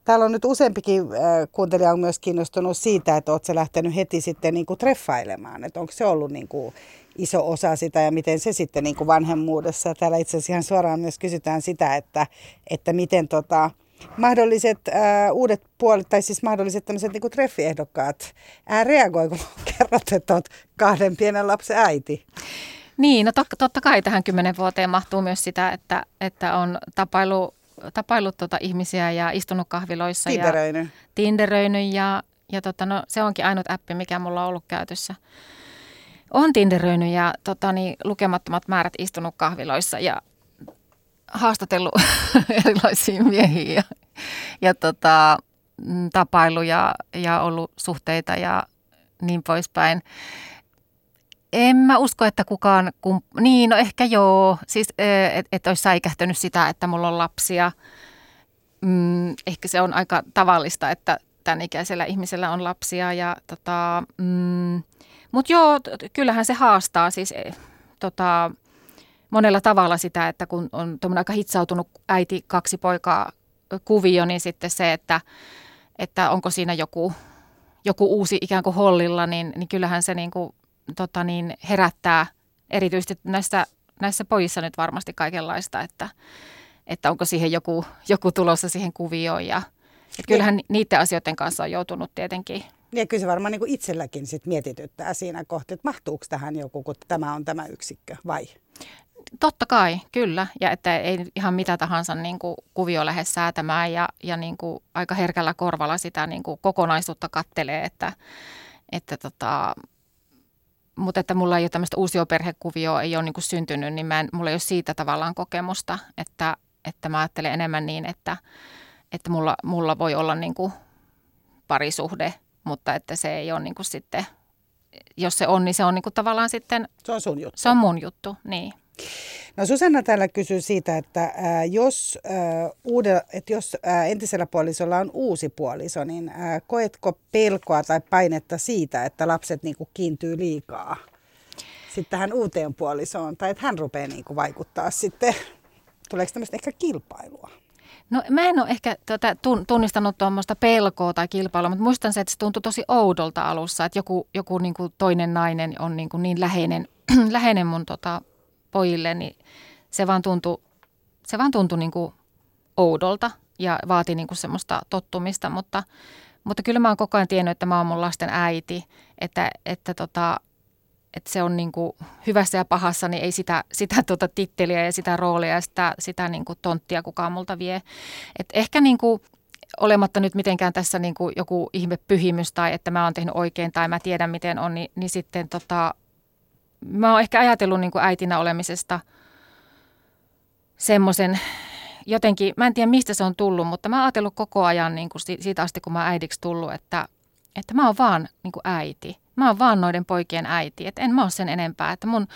Täällä on nyt useampikin äh, kuuntelija on myös kiinnostunut siitä, että oletko lähtenyt heti sitten niinku treffailemaan. Että onko se ollut niinku iso osa sitä ja miten se sitten niinku vanhemmuudessa. Ja Täällä itse asiassa ihan suoraan myös kysytään sitä, että, että miten tota, mahdolliset äh, uudet puolet, tai siis mahdolliset tämmöiset niinku treffiehdokkaat äh, reagoi, kun kerrot, että olet kahden pienen lapsen äiti. Niin, no to, totta kai tähän kymmenen vuoteen mahtuu myös sitä, että, että on tapailu, tapailut tota ihmisiä ja istunut kahviloissa. Tinderöinyt. Ja tinderöinyt ja, ja tota, no, se onkin ainut appi, mikä mulla on ollut käytössä. On tinderöinyt ja tota, niin, lukemattomat määrät istunut kahviloissa ja haastatellut erilaisia miehiä ja, ja tota, mm, tapailu ja, ja ollut suhteita ja niin poispäin. En mä usko, että kukaan, kun, niin no ehkä joo, siis että et olisi säikähtänyt sitä, että mulla on lapsia. Mm, ehkä se on aika tavallista, että tämän ikäisellä ihmisellä on lapsia. Ja, tota, mm, Mutta joo, kyllähän se haastaa siis eh, tota, monella tavalla sitä, että kun on tuommoinen aika hitsautunut äiti, kaksi poikaa kuvio, niin sitten se, että, että onko siinä joku, joku uusi ikään kuin hollilla, niin, niin kyllähän se niin kuin, tota niin, herättää erityisesti näissä, näissä pojissa nyt varmasti kaikenlaista, että, että onko siihen joku, joku tulossa siihen kuvioon ja että kyllähän ni- niiden asioiden kanssa on joutunut tietenkin. Ja kyllä se varmaan niin itselläkin sit mietityttää siinä kohti, että mahtuuko tähän joku, kun tämä on tämä yksikkö vai? Totta kai, kyllä. Ja että ei ihan mitä tahansa niin kuin kuvio lähde säätämään ja, ja niin kuin aika herkällä korvalla sitä niin kuin kokonaisuutta kattelee, että, että tota, mutta että mulla ei ole tämmöistä uusioperhekuvioa, ei ole niin kuin syntynyt, niin mä en, mulla ei ole siitä tavallaan kokemusta, että, että mä ajattelen enemmän niin, että, että mulla, mulla voi olla niin kuin parisuhde, mutta että se ei ole niin kuin sitten, jos se on, niin se on niin kuin tavallaan sitten, Se on sun juttu. se on mun juttu, niin. No Susanna täällä kysyy siitä, että ää, jos, ää, uude, että jos ää, entisellä puolisolla on uusi puoliso, niin ää, koetko pelkoa tai painetta siitä, että lapset niinku kiintyy liikaa sitten tähän uuteen puolisoon, tai että hän rupeaa niinku vaikuttaa sitten, tuleeko tämmöistä ehkä kilpailua? No mä en ole ehkä tuota, tunnistanut tuommoista pelkoa tai kilpailua, mutta muistan se, että se tuntui tosi oudolta alussa, että joku, joku niin kuin toinen nainen on niin, kuin niin läheinen, läheinen mun tota, pojille, niin se vaan tuntui, se vaan tuntui niin kuin oudolta ja vaati niin kuin semmoista tottumista, mutta, mutta kyllä mä oon koko ajan tiennyt, että mä oon mun lasten äiti, että, että tota, että se on niin kuin hyvässä ja pahassa, niin ei sitä, sitä tuota titteliä ja sitä roolia ja sitä, sitä niin kuin tonttia kukaan multa vie. Et ehkä niin kuin, olematta nyt mitenkään tässä niin kuin joku ihme pyhimys tai että mä oon tehnyt oikein tai mä tiedän miten on, niin, niin sitten tota, mä oon ehkä ajatellut niin kuin äitinä olemisesta semmoisen jotenkin, mä en tiedä mistä se on tullut, mutta mä oon ajatellut koko ajan niin kuin siitä asti, kun mä oon äidiksi tullut, että, että mä oon vaan niin kuin äiti. Mä oon vaan noiden poikien äiti, että en mä ole sen enempää. Että mun,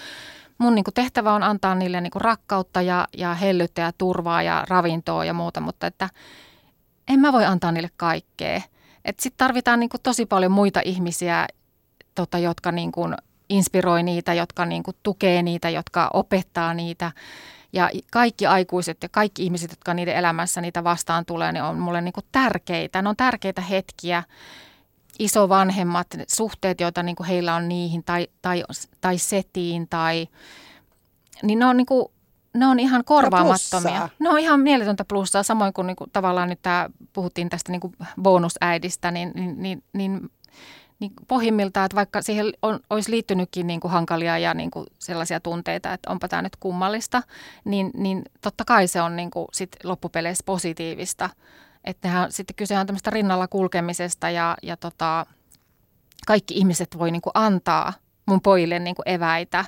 mun niin kuin tehtävä on antaa niille niin kuin rakkautta ja, ja hellyttä ja turvaa ja ravintoa ja muuta, mutta että en mä voi antaa niille kaikkea. Sitten tarvitaan niin kuin tosi paljon muita ihmisiä, tota, jotka niin kuin inspiroi niitä, jotka niin kuin tukee niitä, jotka opettaa niitä. Ja kaikki aikuiset ja kaikki ihmiset, jotka niiden elämässä niitä vastaan tulee, ne on mulle niin kuin tärkeitä. Ne on tärkeitä hetkiä isovanhemmat, suhteet, joita niin kuin heillä on niihin tai, tai, tai setiin tai, niin ne on niin kuin, ne on ihan korvaamattomia. Ne on ihan mieletöntä plussaa, samoin kuin, niin kuin tavallaan nyt tämä, puhuttiin tästä niin kuin bonusäidistä, niin, niin, niin, niin, niin pohjimmiltaan, että vaikka siihen on, olisi liittynytkin niin kuin hankalia ja niin kuin sellaisia tunteita, että onpa tämä nyt kummallista, niin, niin totta kai se on niin kuin sit loppupeleissä positiivista – että nehän, sitten kyse on tämmöistä rinnalla kulkemisesta ja, ja tota, kaikki ihmiset voi niin kuin antaa mun pojille niin kuin eväitä.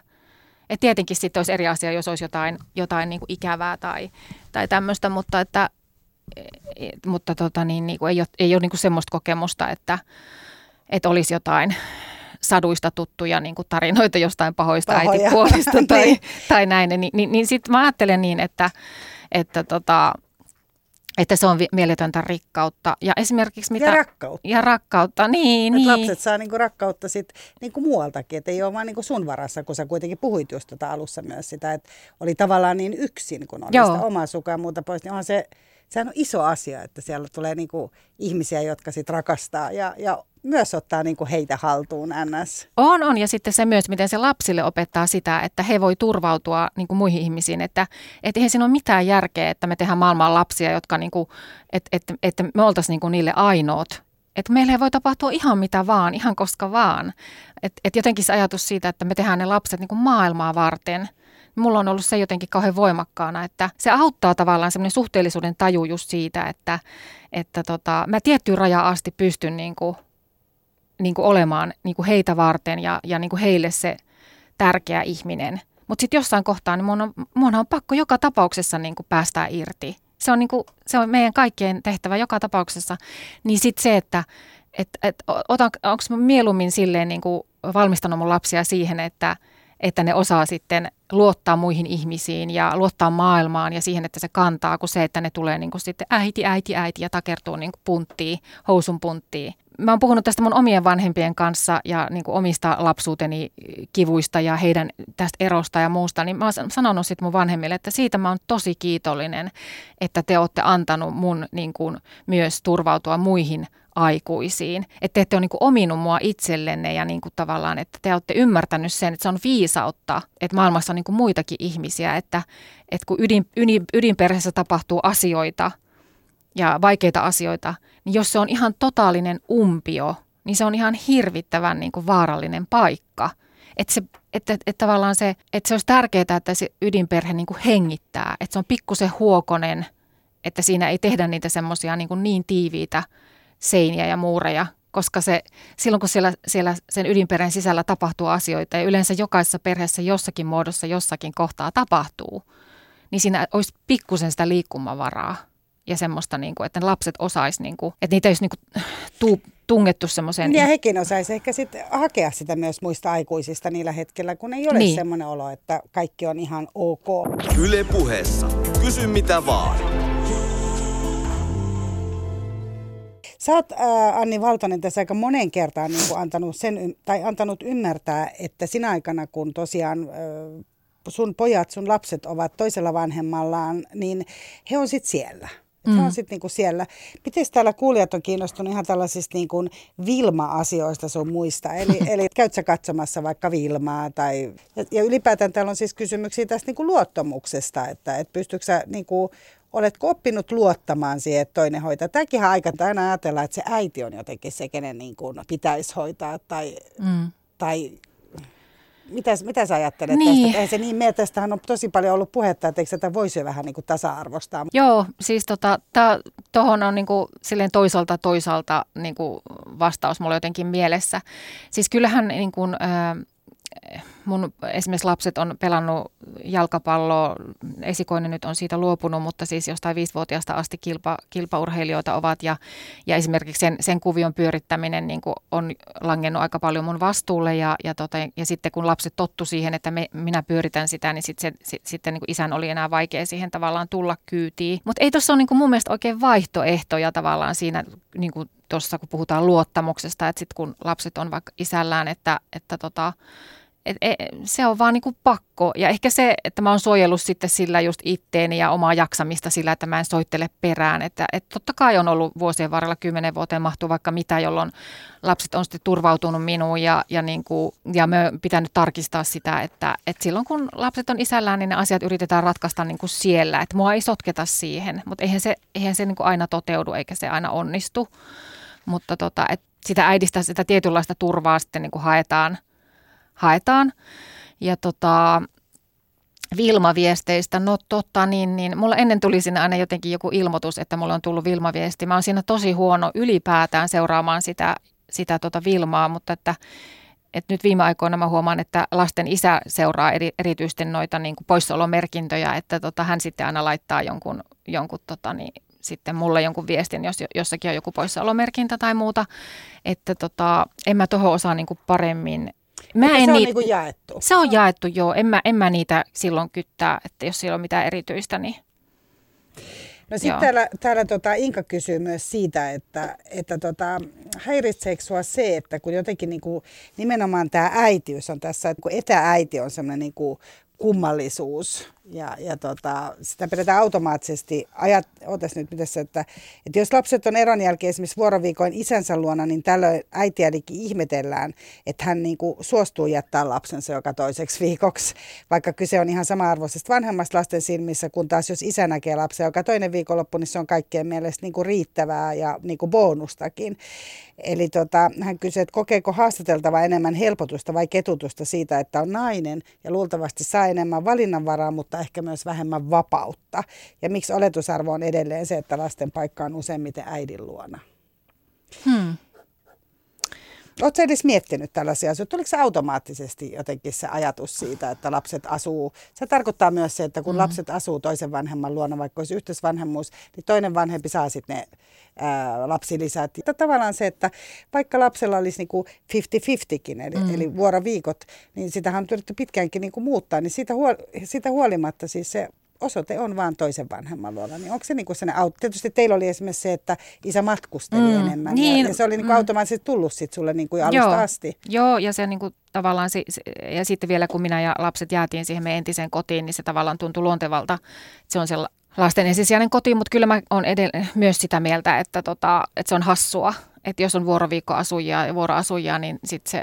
Et tietenkin sitten olisi eri asia, jos olisi jotain, jotain niin kuin ikävää tai, tai tämmöistä, mutta, että, e, e, mutta tota niin, niin kuin ei ole, ei ole niin kuin semmoista kokemusta, että, että olisi jotain saduista tuttuja niin kuin tarinoita jostain pahoista Pahoja. äitipuolista tai, niin. tai näin. Niin, niin, niin sitten mä ajattelen niin, että, että tota, että se on mieletöntä rikkautta. Ja esimerkiksi mitä... Ja rakkautta. Ja rakkautta, niin. Et niin. lapset saa niinku rakkautta sit niinku muualtakin, että ei ole vaan niinku sun varassa, kun sä kuitenkin puhuit just tota alussa myös sitä, että oli tavallaan niin yksin, kun oli Joo. sitä omaa sukua ja muuta pois, niin onhan se, sehän on iso asia, että siellä tulee niinku ihmisiä, jotka sit rakastaa ja, ja myös ottaa niin kuin heitä haltuun NS. On, on. Ja sitten se myös, miten se lapsille opettaa sitä, että he voi turvautua niin kuin muihin ihmisiin. Että et eihän siinä ole mitään järkeä, että me tehdään maailman lapsia, jotka niin kuin, että et, et me oltaisiin niin kuin niille ainoat. Että meille voi tapahtua ihan mitä vaan, ihan koska vaan. Että et jotenkin se ajatus siitä, että me tehdään ne lapset niin kuin maailmaa varten – mulla on ollut se jotenkin kauhean voimakkaana, että se auttaa tavallaan semmoinen suhteellisuuden taju just siitä, että, että tota, mä tiettyyn rajaan asti pystyn niin kuin niin kuin olemaan niin kuin heitä varten ja, ja niin kuin heille se tärkeä ihminen. Mutta sitten jossain kohtaa niin mun on, mun on pakko joka tapauksessa niin kuin päästää irti. Se on, niin kuin, se on meidän kaikkien tehtävä joka tapauksessa. Niin sitten se, että et, et, onko mieluummin silleen niin kuin valmistanut mun lapsia siihen, että, että ne osaa sitten luottaa muihin ihmisiin ja luottaa maailmaan ja siihen, että se kantaa, kuin se, että ne tulee niin kuin sitten äiti, äiti, äiti ja takertuu niin kuin punttiin, housun punttiin mä oon puhunut tästä mun omien vanhempien kanssa ja niin kuin omista lapsuuteni kivuista ja heidän tästä erosta ja muusta, niin mä oon sanonut sitten mun vanhemmille, että siitä mä oon tosi kiitollinen, että te olette antanut mun niin kuin myös turvautua muihin aikuisiin. Että te ette ole niin kuin ominut mua itsellenne ja niin kuin tavallaan, että te olette ymmärtänyt sen, että se on viisautta, että maailmassa on niin kuin muitakin ihmisiä, että, että kun ydin, ydin, ydinperheessä tapahtuu asioita – ja vaikeita asioita, niin jos se on ihan totaalinen umpio, niin se on ihan hirvittävän niin kuin vaarallinen paikka. Että se, että, että, että tavallaan se, että se olisi tärkeää, että se ydinperhe niin kuin hengittää, että se on pikkusen huokonen, että siinä ei tehdä niitä semmoisia niin, niin tiiviitä seiniä ja muureja, koska se, silloin kun siellä, siellä sen ydinperheen sisällä tapahtuu asioita ja yleensä jokaisessa perheessä jossakin muodossa jossakin kohtaa tapahtuu, niin siinä olisi pikkusen sitä liikkumavaraa. Ja semmoista, niin kuin, että ne lapset osais, niin kuin, että niitä ei olisi niin kuin, tuu, tungettu semmoiseen. Ja hekin osaisi ehkä sitten hakea sitä myös muista aikuisista niillä hetkellä, kun ei ole niin. semmoinen olo, että kaikki on ihan ok. Yle puheessa. Kysy mitä vaan. Sä oot, ää, Anni Valtonen, tässä aika monen kertaan niin kuin antanut, sen, tai antanut ymmärtää, että sinä aikana, kun tosiaan ää, sun pojat, sun lapset ovat toisella vanhemmallaan, niin he on sitten siellä. Mm. Se on sitten niinku siellä. Miten täällä kuulijat on kiinnostunut ihan tällaisista niinku Vilma-asioista sun muista? Eli, eli käyt sä katsomassa vaikka Vilmaa? Tai, ja, ja ylipäätään täällä on siis kysymyksiä tästä niinku luottamuksesta, että et pystytkö sä niinku, oletko oppinut luottamaan siihen, että toinen hoitaa? Tämäkin aika aina ajatellaan, että se äiti on jotenkin se, kenen niin kuin pitäisi hoitaa tai, mm. tai mitä, mitä sä ajattelet niin. tästä? Ei se niin mene, tästähän on tosi paljon ollut puhetta, että eikö tätä voisi vähän niin kuin tasa-arvostaa? Joo, siis tota, tuohon on niin kuin, silleen toisaalta toisaalta niin kuin vastaus mulla jotenkin mielessä. Siis kyllähän niin kuin, äh, mun esimerkiksi lapset on pelannut jalkapalloa, esikoinen nyt on siitä luopunut, mutta siis jostain viisivuotiaasta asti kilpa, kilpaurheilijoita ovat ja, ja esimerkiksi sen, sen kuvion pyörittäminen niin on langennut aika paljon mun vastuulle ja, ja, tota, ja sitten kun lapset tottu siihen, että me, minä pyöritän sitä, niin sit se, sit, sitten niin isän oli enää vaikea siihen tavallaan tulla kyytiin. Mutta ei tuossa ole niin mun mielestä oikein vaihtoehtoja tavallaan siinä niin kuin tuossa, kun puhutaan luottamuksesta, että sitten kun lapset on vaikka isällään, että, että tota, et, et, se on vaan niinku pakko. Ja ehkä se, että mä oon suojellut sitten sillä just itteeni ja omaa jaksamista sillä, että mä en soittele perään. Että et totta kai on ollut vuosien varrella kymmenen vuoteen mahtuu vaikka mitä, jolloin lapset on sitten turvautunut minuun ja, ja, niinku, ja me pitänyt tarkistaa sitä, että, että silloin kun lapset on isällään, niin ne asiat yritetään ratkaista niinku siellä. Että mua ei sotketa siihen, mutta eihän se, eihän se niinku aina toteudu eikä se aina onnistu. Mutta tota, et sitä äidistä sitä tietynlaista turvaa sitten niinku haetaan – haetaan. Ja tota, Vilma-viesteistä, no totta, niin, niin mulla ennen tuli sinne aina jotenkin joku ilmoitus, että mulla on tullut Vilma-viesti. Mä oon siinä tosi huono ylipäätään seuraamaan sitä, sitä tota Vilmaa, mutta että, että nyt viime aikoina mä huomaan, että lasten isä seuraa eri, erityisesti noita niin kuin poissaolomerkintöjä, että tota, hän sitten aina laittaa jonkun, jonkun tota, niin, sitten mulle jonkun viestin, jos jossakin on joku poissaolomerkintä tai muuta, että tota, en mä tuohon osaa niin kuin paremmin Mä en se on niitä, niin jaettu? Se on jaettu, joo. En mä, en mä niitä silloin kyttää, että jos siellä on mitään erityistä, niin... No sitten täällä, täällä tota Inka kysyy myös siitä, että, että tota, häiritseekö sua se, että kun jotenkin niin kuin, nimenomaan tämä äitiys on tässä, että kun etääiti on semmoinen niin kuin kummallisuus, ja, ja tota, sitä pidetään automaattisesti, ajat, otas nyt miten se, että, että jos lapset on eron jälkeen esimerkiksi vuoroviikoin isänsä luona, niin tällöin äitiälikin ihmetellään, että hän niin kuin suostuu jättää lapsensa joka toiseksi viikoksi, vaikka kyse on ihan sama-arvoisesta vanhemmasta lasten silmissä, kun taas jos isä näkee lapsen joka toinen viikonloppu, niin se on kaikkien mielestä niin kuin riittävää ja niin kuin bonustakin. Eli tota, hän kysyi, että kokeeko haastateltava enemmän helpotusta vai ketutusta siitä, että on nainen ja luultavasti saa enemmän valinnanvaraa, mutta ehkä myös vähemmän vapautta. Ja miksi oletusarvo on edelleen se, että lasten paikka on useimmiten äidin luona? Hmm. Oletko edes miettinyt tällaisia asioita? Tuliko se automaattisesti jotenkin se ajatus siitä, että lapset asuu? Se tarkoittaa myös se, että kun mm. lapset asuu toisen vanhemman luona, vaikka olisi yhteisvanhemmuus, niin toinen vanhempi saa sitten ne ää, lapsilisät. Ja tavallaan se, että vaikka lapsella olisi niinku 50-50kin, eli, mm. eli vuoroviikot, niin sitähän on yritetty pitkäänkin niinku muuttaa, niin siitä, huol- siitä huolimatta siis se osoite on vaan toisen vanhemman luona, niin onko se niinku sellainen auto? Tietysti teillä oli esimerkiksi se, että isä matkusteli mm, enemmän niin, ja, ja se oli niinku mm. automaattisesti tullut sit sulle niinku alusta joo, asti. Joo, ja se niinku tavallaan, se, ja sitten vielä kun minä ja lapset jäätiin siihen meidän entiseen kotiin, niin se tavallaan tuntui luontevalta. Se on se lasten ensisijainen koti, mutta kyllä mä oon edelleen myös sitä mieltä, että, tota, että se on hassua, että jos on vuoroviikkoasujia ja vuoroasujia, niin sitten se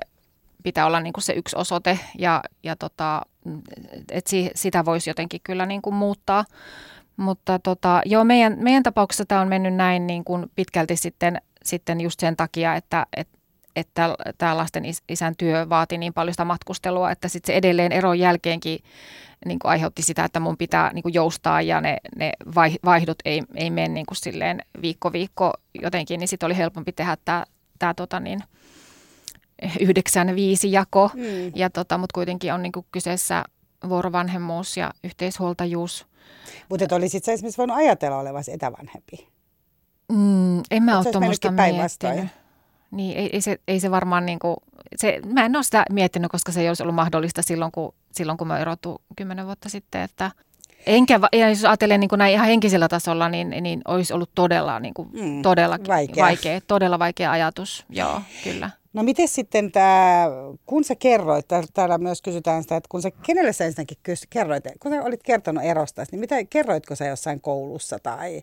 pitää olla niin kuin se yksi osoite ja, ja tota, että si, sitä voisi jotenkin kyllä niin kuin muuttaa. Mutta tota, joo, meidän, meidän tapauksessa tämä on mennyt näin niin kuin pitkälti sitten, sitten just sen takia, että, että että tämä lasten isän työ vaati niin paljon sitä matkustelua, että sitten se edelleen eron jälkeenkin niin kuin aiheutti sitä, että mun pitää niin kuin joustaa ja ne, ne vaihdot ei, ei mene niin kuin silleen viikko viikko jotenkin, niin sitten oli helpompi tehdä tämä, tämä tota niin, yhdeksän viisi jako, mm. ja tota, mutta kuitenkin on niin kuin kyseessä vuorovanhemmuus ja yhteishuoltajuus. Mutta olisit sä esimerkiksi voinut ajatella olevasi etävanhempi? Mm, en mä Et ole tuommoista miettinyt. Niin, ei, ei, se, ei se varmaan niin kuin, se, mä en ole sitä miettinyt, koska se ei olisi ollut mahdollista silloin, kun, silloin, kun mä erottu kymmenen vuotta sitten, että Enkä, ja jos ajattelee niin näin ihan henkisellä tasolla, niin, niin olisi ollut todella, niin kuin, Mm, todella vaikea. vaikea, todella vaikea ajatus. Joo, kyllä. No miten sitten tämä, kun sä kerroit, tää- täällä myös kysytään sitä, että kun sä, kenelle sä ensinnäkin kerroit, kun sä olit kertonut erosta, niin mitä, kerroitko sä jossain koulussa tai,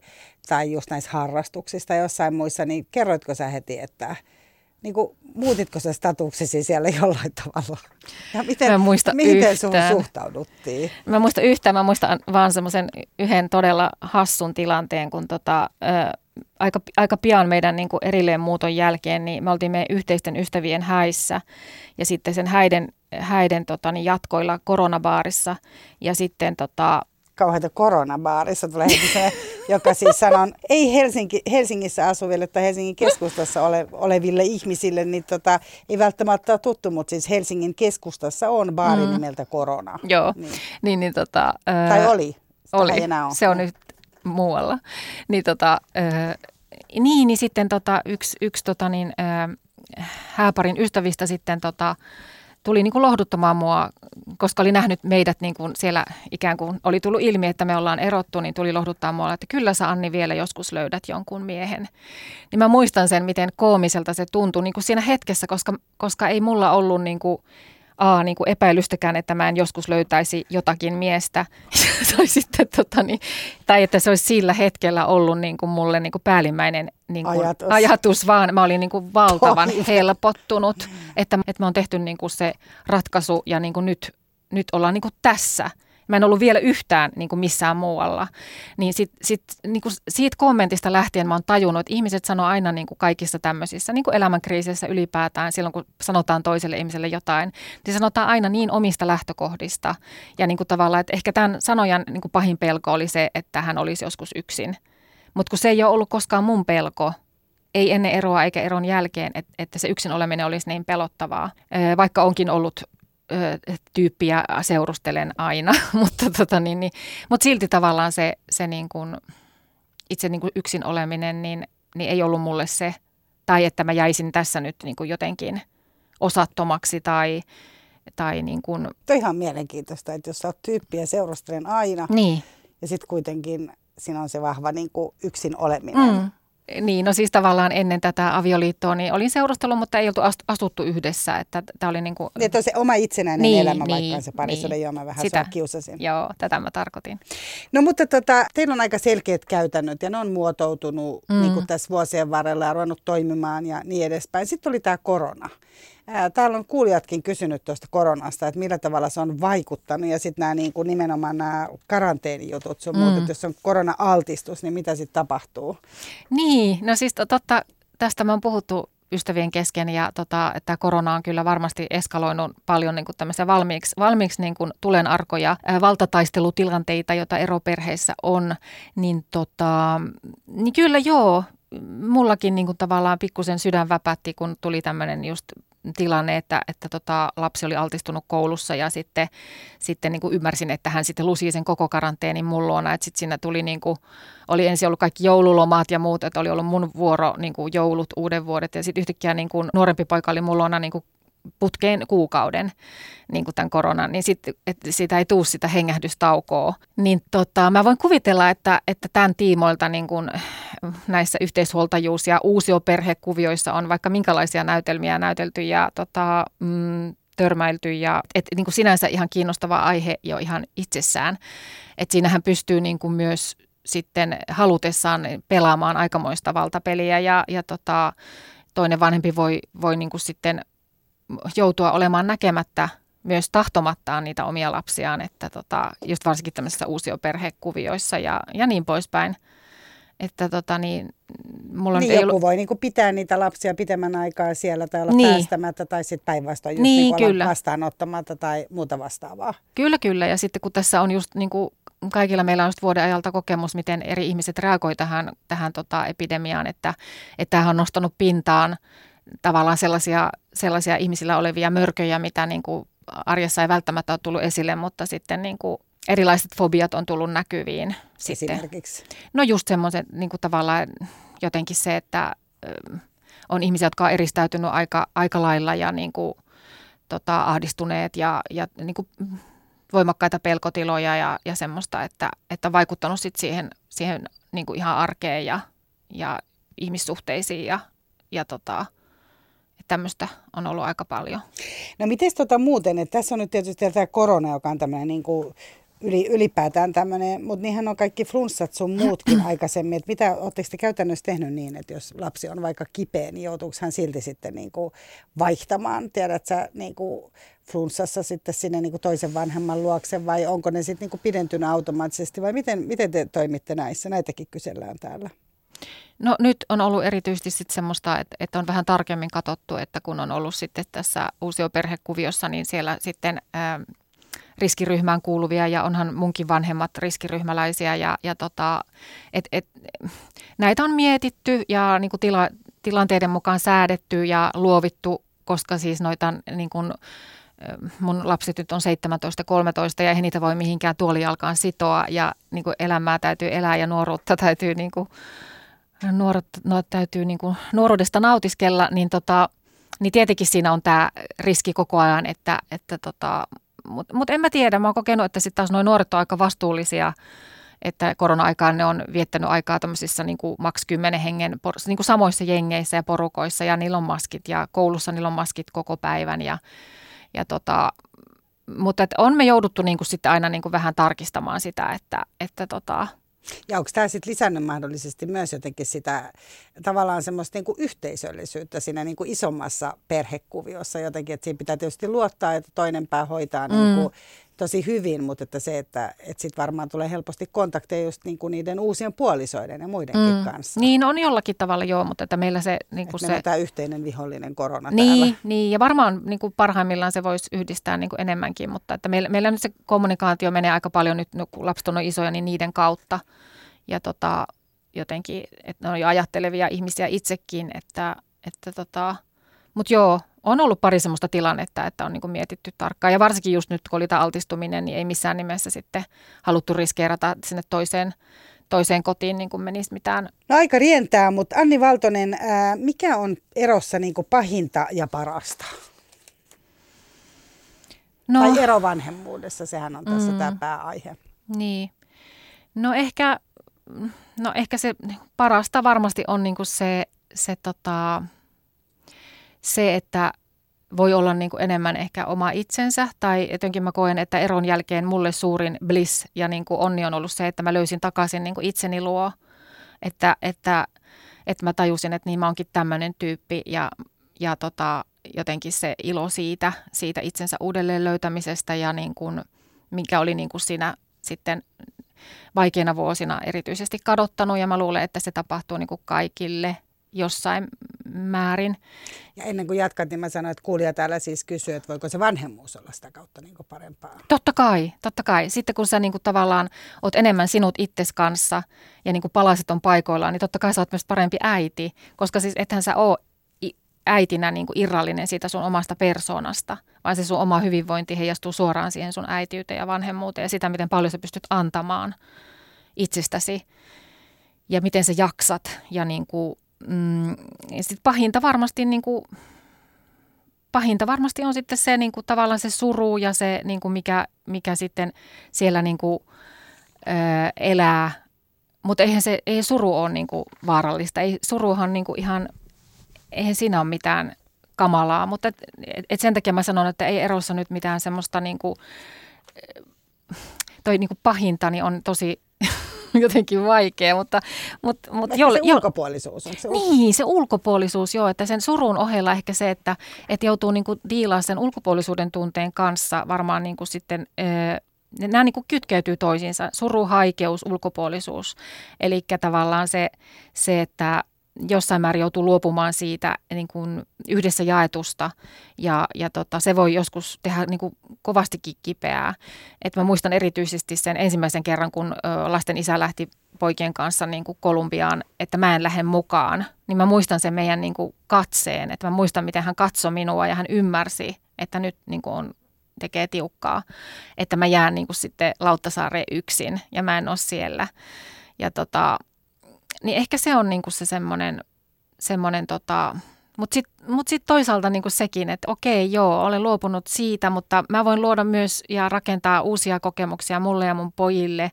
tai just näissä harrastuksissa jossain muissa, niin kerroitko sä heti, että niin kuin, muutitko sä statuksesi siellä jollain tavalla? Ja miten, Mä muista miten sun suhtauduttiin? Mä muista yhtään, mä muistan vaan semmoisen yhden todella hassun tilanteen, kun tota, ö, aika, aika pian meidän niin kuin erilleen muuton jälkeen, niin me oltiin meidän yhteisten ystävien häissä ja sitten sen häiden, häiden tota, niin jatkoilla koronabaarissa ja sitten tota, kauheita koronabaarissa tulee heti se, joka siis sanoo, ei Helsinki, Helsingissä asuville tai Helsingin keskustassa ole, oleville ihmisille, niin tota, ei välttämättä ole tuttu, mutta siis Helsingin keskustassa on baari Mm. nimeltä Korona. joo, Niin. niin, niin tota, Tai oli. Sitä Oli, enää ole. se on nyt muualla. Niin, tota, ö, niin, niin sitten tota, yksi, yksi tota, niin, hääparin ystävistä sitten tota, tuli niin kuin lohduttamaan mua, koska oli nähnyt meidät niin kuin siellä ikään kuin oli tullut ilmi, että me ollaan erottu, niin tuli lohduttaa mua, että kyllä sä Anni vielä joskus löydät jonkun miehen. Niin mä muistan sen, miten koomiselta se tuntui niin kuin siinä hetkessä, koska, koska ei mulla ollut niin kuin, A, niin kuin epäilystäkään, että mä en joskus löytäisi jotakin miestä. tai, sitten, tota, niin, tai että se olisi sillä hetkellä ollut niin kuin mulle niin kuin päällimmäinen niin kuin Ajatus. ajatus, vaan mä olin niin kuin valtavan Toive. helpottunut, että, että me on tehty niin kuin se ratkaisu ja niin kuin nyt, nyt ollaan niin kuin tässä. Mä en ollut vielä yhtään niin kuin missään muualla. Niin, sit, sit, niin kuin siitä kommentista lähtien mä oon tajunnut, että ihmiset sanoo aina niin kuin kaikissa tämmöisissä niin kuin elämänkriiseissä ylipäätään, silloin kun sanotaan toiselle ihmiselle jotain, niin sanotaan aina niin omista lähtökohdista. Ja niin kuin tavallaan, että ehkä tämän sanojan niin kuin pahin pelko oli se, että hän olisi joskus yksin. Mutta kun se ei ole ollut koskaan mun pelko, ei ennen eroa eikä eron jälkeen, et, että se yksin oleminen olisi niin pelottavaa. Vaikka onkin ollut tyyppiä seurustelen aina, mutta, tota, niin, niin, mutta silti tavallaan se, se niin kuin, itse niin kuin yksin oleminen niin, niin ei ollut mulle se, tai että mä jäisin tässä nyt niin kuin jotenkin osattomaksi tai, tai niin kuin, on ihan mielenkiintoista, että jos sä oot tyyppiä seurustelen aina niin. ja sitten kuitenkin siinä on se vahva niin kuin yksin oleminen. Mm. Niin, no siis tavallaan ennen tätä avioliittoa niin olin seurustellut, mutta ei oltu asuttu yhdessä. Että tämä oli niin kuin, Että on se oma itsenäinen Niin, elämä, vaikka niin, on se parisuuden, niin. joo mä vähän Sitä. kiusasin. joo, tätä mä tarkoitin. No mutta tota, teillä on aika selkeät käytännöt ja ne on muotoutunut mm. niin kuin tässä vuosien varrella ja ruvennut toimimaan ja niin edespäin. Sitten tuli tämä korona. Ää, Täällä on kuulijatkin kysynyt tuosta koronasta, että millä tavalla se on vaikuttanut ja sitten nämä niin kuin nimenomaan nämä karanteenijutut sun mm. muut, että jos on korona-altistus, niin mitä sitten tapahtuu? Niin, no siis to- totta, tästä me on puhuttu ystävien kesken ja tota, että korona on kyllä varmasti eskaloinut paljon niin kuin tämmöisiä valmiiksi, valmiiksi niin kuin tulenarkoja ää, valtataistelutilanteita, joita eroperheissä on, niin, tota, niin kyllä joo, mullakin niin kuin tavallaan pikkusen sydän väpätti, kun tuli tämmöinen just tilanne, että, että tota, lapsi oli altistunut koulussa ja sitten, sitten niin kuin ymmärsin, että hän sitten lusi sen koko karanteenin mun luona, että sitten siinä tuli niin kuin, oli ensin ollut kaikki joululomat ja muut, että oli ollut mun vuoro niin kuin joulut, uuden vuodet ja sitten yhtäkkiä niin kuin nuorempi poika oli mun luona niin kuin putkeen kuukauden niin kuin tämän koronan, niin sit, että siitä ei tule sitä hengähdystaukoa. Niin tota, mä voin kuvitella, että, että tämän tiimoilta niin kuin näissä yhteishuoltajuus- ja uusioperhekuvioissa on vaikka minkälaisia näytelmiä näytelty ja tota, mm, törmäilty ja et, niin kuin sinänsä ihan kiinnostava aihe jo ihan itsessään. Että siinähän pystyy niin kuin myös sitten halutessaan pelaamaan aikamoista valtapeliä ja, ja tota, toinen vanhempi voi, voi niin kuin sitten joutua olemaan näkemättä myös tahtomattaan niitä omia lapsiaan, että tota, just varsinkin tämmöisissä uusioperhekuvioissa ja, ja niin poispäin. Että tota niin, mulla Niin joku ollut... voi niin pitää niitä lapsia pitemmän aikaa siellä tai olla Niin. päästämättä tai sitten päinvastoin just Niin, niin, kyllä. vastaanottamatta tai muuta vastaavaa. Kyllä, kyllä. Ja sitten kun tässä on just niin kuin kaikilla meillä on just vuoden ajalta kokemus, miten eri ihmiset reagoi tähän, tähän tota epidemiaan, että, että tämähän on nostanut pintaan tavallaan sellaisia, sellaisia ihmisillä olevia mörköjä, mitä niin kuin arjessa ei välttämättä ole tullut esille, mutta sitten niin kuin erilaiset fobiat on tullut näkyviin. Sitten. Esimerkiksi? No just semmoiset niin kuin tavallaan jotenkin se, että on ihmisiä, jotka on eristäytynyt aika, aika lailla ja niin kuin, tota, ahdistuneet ja, ja niin kuin voimakkaita pelkotiloja ja, ja semmoista, että, että on vaikuttanut sit siihen, siihen niin kuin ihan arkeen ja, ja ihmissuhteisiin ja, ja tota, tämmöistä on ollut aika paljon. No miten tota muuten, että tässä on nyt tietysti tämä korona, joka on tämmöinen niin kuin yli, ylipäätään tämmöinen, mutta niinhän on kaikki flunssat sun muutkin aikaisemmin. Että mitä, oletteko te käytännössä tehnyt niin, että jos lapsi on vaikka kipeä, niin joutuuko hän silti sitten niin kuin vaihtamaan, tiedät sä, niin kuin flunssassa sitten sinne niin kuin toisen vanhemman luokse vai onko ne sitten niin kuin pidentynyt automaattisesti vai miten, miten te toimitte näissä? Näitäkin kysellään täällä. No nyt on ollut erityisesti sit semmoista, että, että on vähän tarkemmin katsottu, että kun on ollut sitten tässä uusioperhekuviossa, niin siellä sitten ää, riskiryhmään kuuluvia ja onhan munkin vanhemmat riskiryhmäläisiä ja, ja tota, et, et, näitä on mietitty ja niin kuin tila, tilanteiden mukaan säädetty ja luovittu, koska siis noita niin kuin, mun lapset nyt on 17-13 ja ei niitä voi mihinkään tuolijalkaan sitoa ja niin kuin elämää täytyy elää ja nuoruutta täytyy, niin kuin, nuorut, no, täytyy niin kuin nuoruudesta nautiskella, niin, tota, niin tietenkin siinä on tämä riski koko ajan, että, että tota, mutta mut en mä tiedä, mä oon kokenut, että sitten taas noin nuoret on aika vastuullisia, että korona-aikaan ne on viettänyt aikaa tämmöisissä niin kuin maks 10 hengen niin kuin samoissa jengeissä ja porukoissa ja niillä on maskit ja koulussa niillä on maskit koko päivän ja, ja tota, mutta et on me jouduttu niin kuin sitten aina niin kuin vähän tarkistamaan sitä, että, että tota, ja onko tämä sitten lisännyt mahdollisesti myös jotenkin sitä tavallaan semmoista niin kuin yhteisöllisyyttä siinä niin kuin isommassa perhekuviossa jotenkin, että siinä pitää tietysti luottaa, että toinen pää hoitaa mm. niin kuin tosi hyvin, mutta että se, että, että sitten varmaan tulee helposti kontakteja just niin kuin niiden uusien puolisoiden ja muidenkin mm. kanssa. Niin on jollakin tavalla joo, mutta että meillä se... Niin kuin se... tämä yhteinen vihollinen korona niin, täällä. Niin, ja varmaan niin kuin parhaimmillaan se voisi yhdistää niin kuin enemmänkin, mutta että meillä, meillä nyt se kommunikaatio menee aika paljon nyt, kun lapset on isoja, niin niiden kautta. Ja tota, jotenkin, että ne on jo ajattelevia ihmisiä itsekin, että, että tota, mutta joo, on ollut pari semmoista tilannetta, että on niin kuin mietitty tarkkaan. Ja varsinkin just nyt, kun oli tämä altistuminen, niin ei missään nimessä sitten haluttu riskeerata sinne toiseen, toiseen kotiin niin kuin menisi mitään. No aika rientää, mutta Anni Valtonen, ää, mikä on erossa niin kuin pahinta ja parasta? No, tai erovanhemmuudessa, sehän on tässä mm, tämä pääaihe. Niin. No ehkä, no ehkä se parasta varmasti on niin kuin se, se tota, se, että voi olla niin kuin enemmän ehkä oma itsensä tai jotenkin mä koen, että eron jälkeen mulle suurin bliss ja niin kuin onni on ollut se, että mä löysin takaisin niin kuin itseni luo, että, että, että mä tajusin, että niin mä oonkin tämmöinen tyyppi ja, ja tota, jotenkin se ilo siitä, siitä itsensä uudelleen löytämisestä ja niin kuin, mikä oli niin kuin siinä sitten vaikeina vuosina erityisesti kadottanut. Ja mä luulen, että se tapahtuu niin kuin kaikille jossain määrin. Ja ennen kuin jatkat, niin mä sanoin, että kuulija täällä siis kysyy, että voiko se vanhemmuus olla sitä kautta niin kuin parempaa. Totta kai, totta kai. Sitten kun sä niin kuin tavallaan oot enemmän sinut itses kanssa ja niin kuin palaset on paikoillaan, niin totta kai sä oot myös parempi äiti, koska siis ethän sä oo äitinä niin kuin irrallinen siitä sun omasta persoonasta, vaan se sun oma hyvinvointi heijastuu suoraan siihen sun äitiyteen ja vanhemmuuteen ja sitä, miten paljon sä pystyt antamaan itsestäsi ja miten sä jaksat ja niin kuin mm, sit pahinta varmasti niin kuin, pahinta varmasti on sitten se niin kuin, tavallaan se suru ja se, niin kuin mikä, mikä sitten siellä niin kuin, ö, elää. Mutta eihän se ei suru ole niin kuin, vaarallista. Ei, suruhan niin kuin, ihan, eihän siinä ole mitään kamalaa. Mutta et, et sen takia mä sanon, että ei erossa nyt mitään semmoista niin kuin, toi niin kuin pahinta niin on tosi jotenkin vaikea, mutta... mutta, mutta jolle, se ulkopuolisuus. On se niin, se ulkopuolisuus, joo, että sen surun ohella ehkä se, että, että joutuu niin kuin sen ulkopuolisuuden tunteen kanssa varmaan niin kuin sitten... nämä niin kuin kytkeytyy toisiinsa, suru, haikeus, ulkopuolisuus. Eli tavallaan se, se, että jossain määrin joutuu luopumaan siitä niin kuin yhdessä jaetusta ja, ja tota, se voi joskus tehdä niin kuin kovastikin kipeää. Et mä muistan erityisesti sen ensimmäisen kerran, kun ö, lasten isä lähti poikien kanssa niin kuin Kolumbiaan, että mä en lähde mukaan, niin mä muistan sen meidän niin kuin katseen, että mä muistan, miten hän katsoi minua ja hän ymmärsi, että nyt niin kuin on tekee tiukkaa, että mä jään niin kuin sitten Lauttasaareen yksin ja mä en ole siellä. Ja tota, niin ehkä se on niin kuin se semmoinen, semmoinen tota, mutta sitten mut sit toisaalta niinku sekin, että okei, joo, olen luopunut siitä, mutta mä voin luoda myös ja rakentaa uusia kokemuksia mulle ja mun pojille.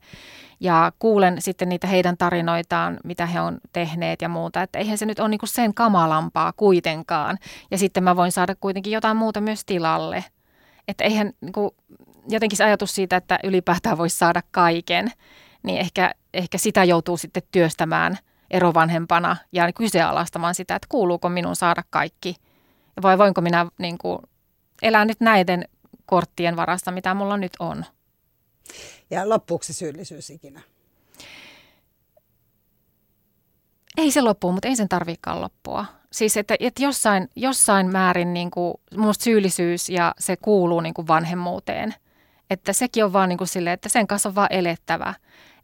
Ja kuulen sitten niitä heidän tarinoitaan, mitä he on tehneet ja muuta. Että eihän se nyt ole niinku sen kamalampaa kuitenkaan. Ja sitten mä voin saada kuitenkin jotain muuta myös tilalle. Että eihän niinku, jotenkin se ajatus siitä, että ylipäätään voisi saada kaiken, niin ehkä, ehkä sitä joutuu sitten työstämään – erovanhempana ja kyseenalaistamaan sitä, että kuuluuko minun saada kaikki vai voinko minä niin kuin, elää nyt näiden korttien varassa, mitä mulla nyt on. Ja loppuuko se syyllisyys ikinä? Ei se loppu, mutta ei sen tarvikaan loppua. Siis että, että jossain, jossain määrin niin kuin, musta syyllisyys ja se kuuluu niin kuin vanhemmuuteen. Että sekin on vaan niin kuin sille, että sen kanssa on vaan elettävä.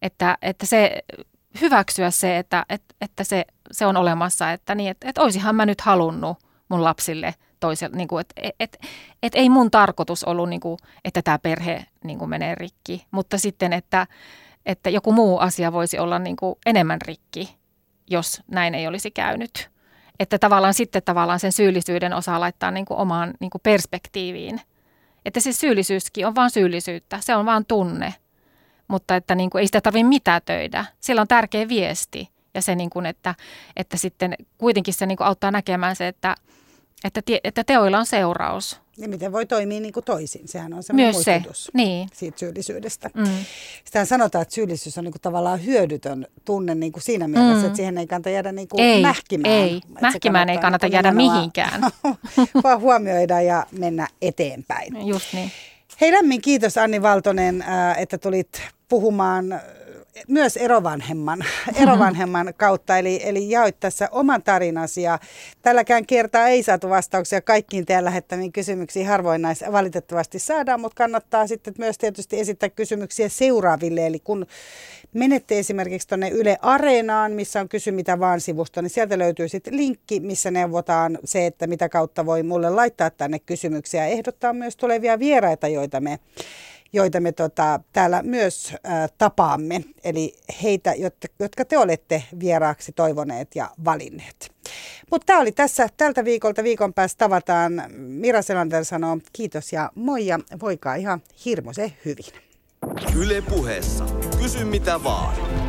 Että, että se hyväksyä se, että, että, että se, se on olemassa, että, niin, että, että olisihan mä nyt halunnut mun lapsille toiselle, niin kuin, että, että, että, että ei mun tarkoitus ollut, niin kuin, että tämä perhe niin kuin menee rikki, mutta sitten, että, että joku muu asia voisi olla niin kuin enemmän rikki, jos näin ei olisi käynyt. Että tavallaan sitten tavallaan sen syyllisyyden osaa laittaa niin kuin omaan niin kuin perspektiiviin. Että se syyllisyyskin on vain syyllisyyttä, se on vain tunne – mutta että niin kuin ei sitä tarvitse mitätöidä. Sillä on tärkeä viesti ja se, niin kuin, että, että sitten kuitenkin se niin kuin auttaa näkemään se, että, että, että teoilla on seuraus. Ja miten voi toimia niin kuin toisin, sehän on Myös se, niin. siitä syyllisyydestä. Mm. Sitähän sanotaan, että syyllisyys on niin kuin tavallaan hyödytön tunne niin kuin siinä mielessä, mm. että siihen ei kannata jäädä niin kuin ei, mähkimään. Ei, mähkimään ei kannata jäädä mihinkään. vaan huomioida ja mennä eteenpäin. Just niin. Hei lämmin kiitos Anni Valtonen, että tulit puhumaan myös erovanhemman, erovanhemman kautta, eli, eli jaoit tässä oman tarinasi ja tälläkään kertaa ei saatu vastauksia kaikkiin teidän lähettämiin kysymyksiin, harvoin näissä valitettavasti saadaan, mutta kannattaa sitten myös tietysti esittää kysymyksiä seuraaville, eli kun menette esimerkiksi tuonne Yle Areenaan, missä on kysy mitä vaan sivusto, niin sieltä löytyy sitten linkki, missä neuvotaan se, että mitä kautta voi mulle laittaa tänne kysymyksiä ja ehdottaa myös tulevia vieraita, joita me joita me tota, täällä myös ä, tapaamme, eli heitä, jotka te olette vieraaksi toivoneet ja valinneet. Mutta tämä oli tässä tältä viikolta. Viikon päästä tavataan. Mira Selander sanoo kiitos ja moi ja voikaa ihan hirmuisen hyvin. Yle puheessa. Kysy mitä vaan.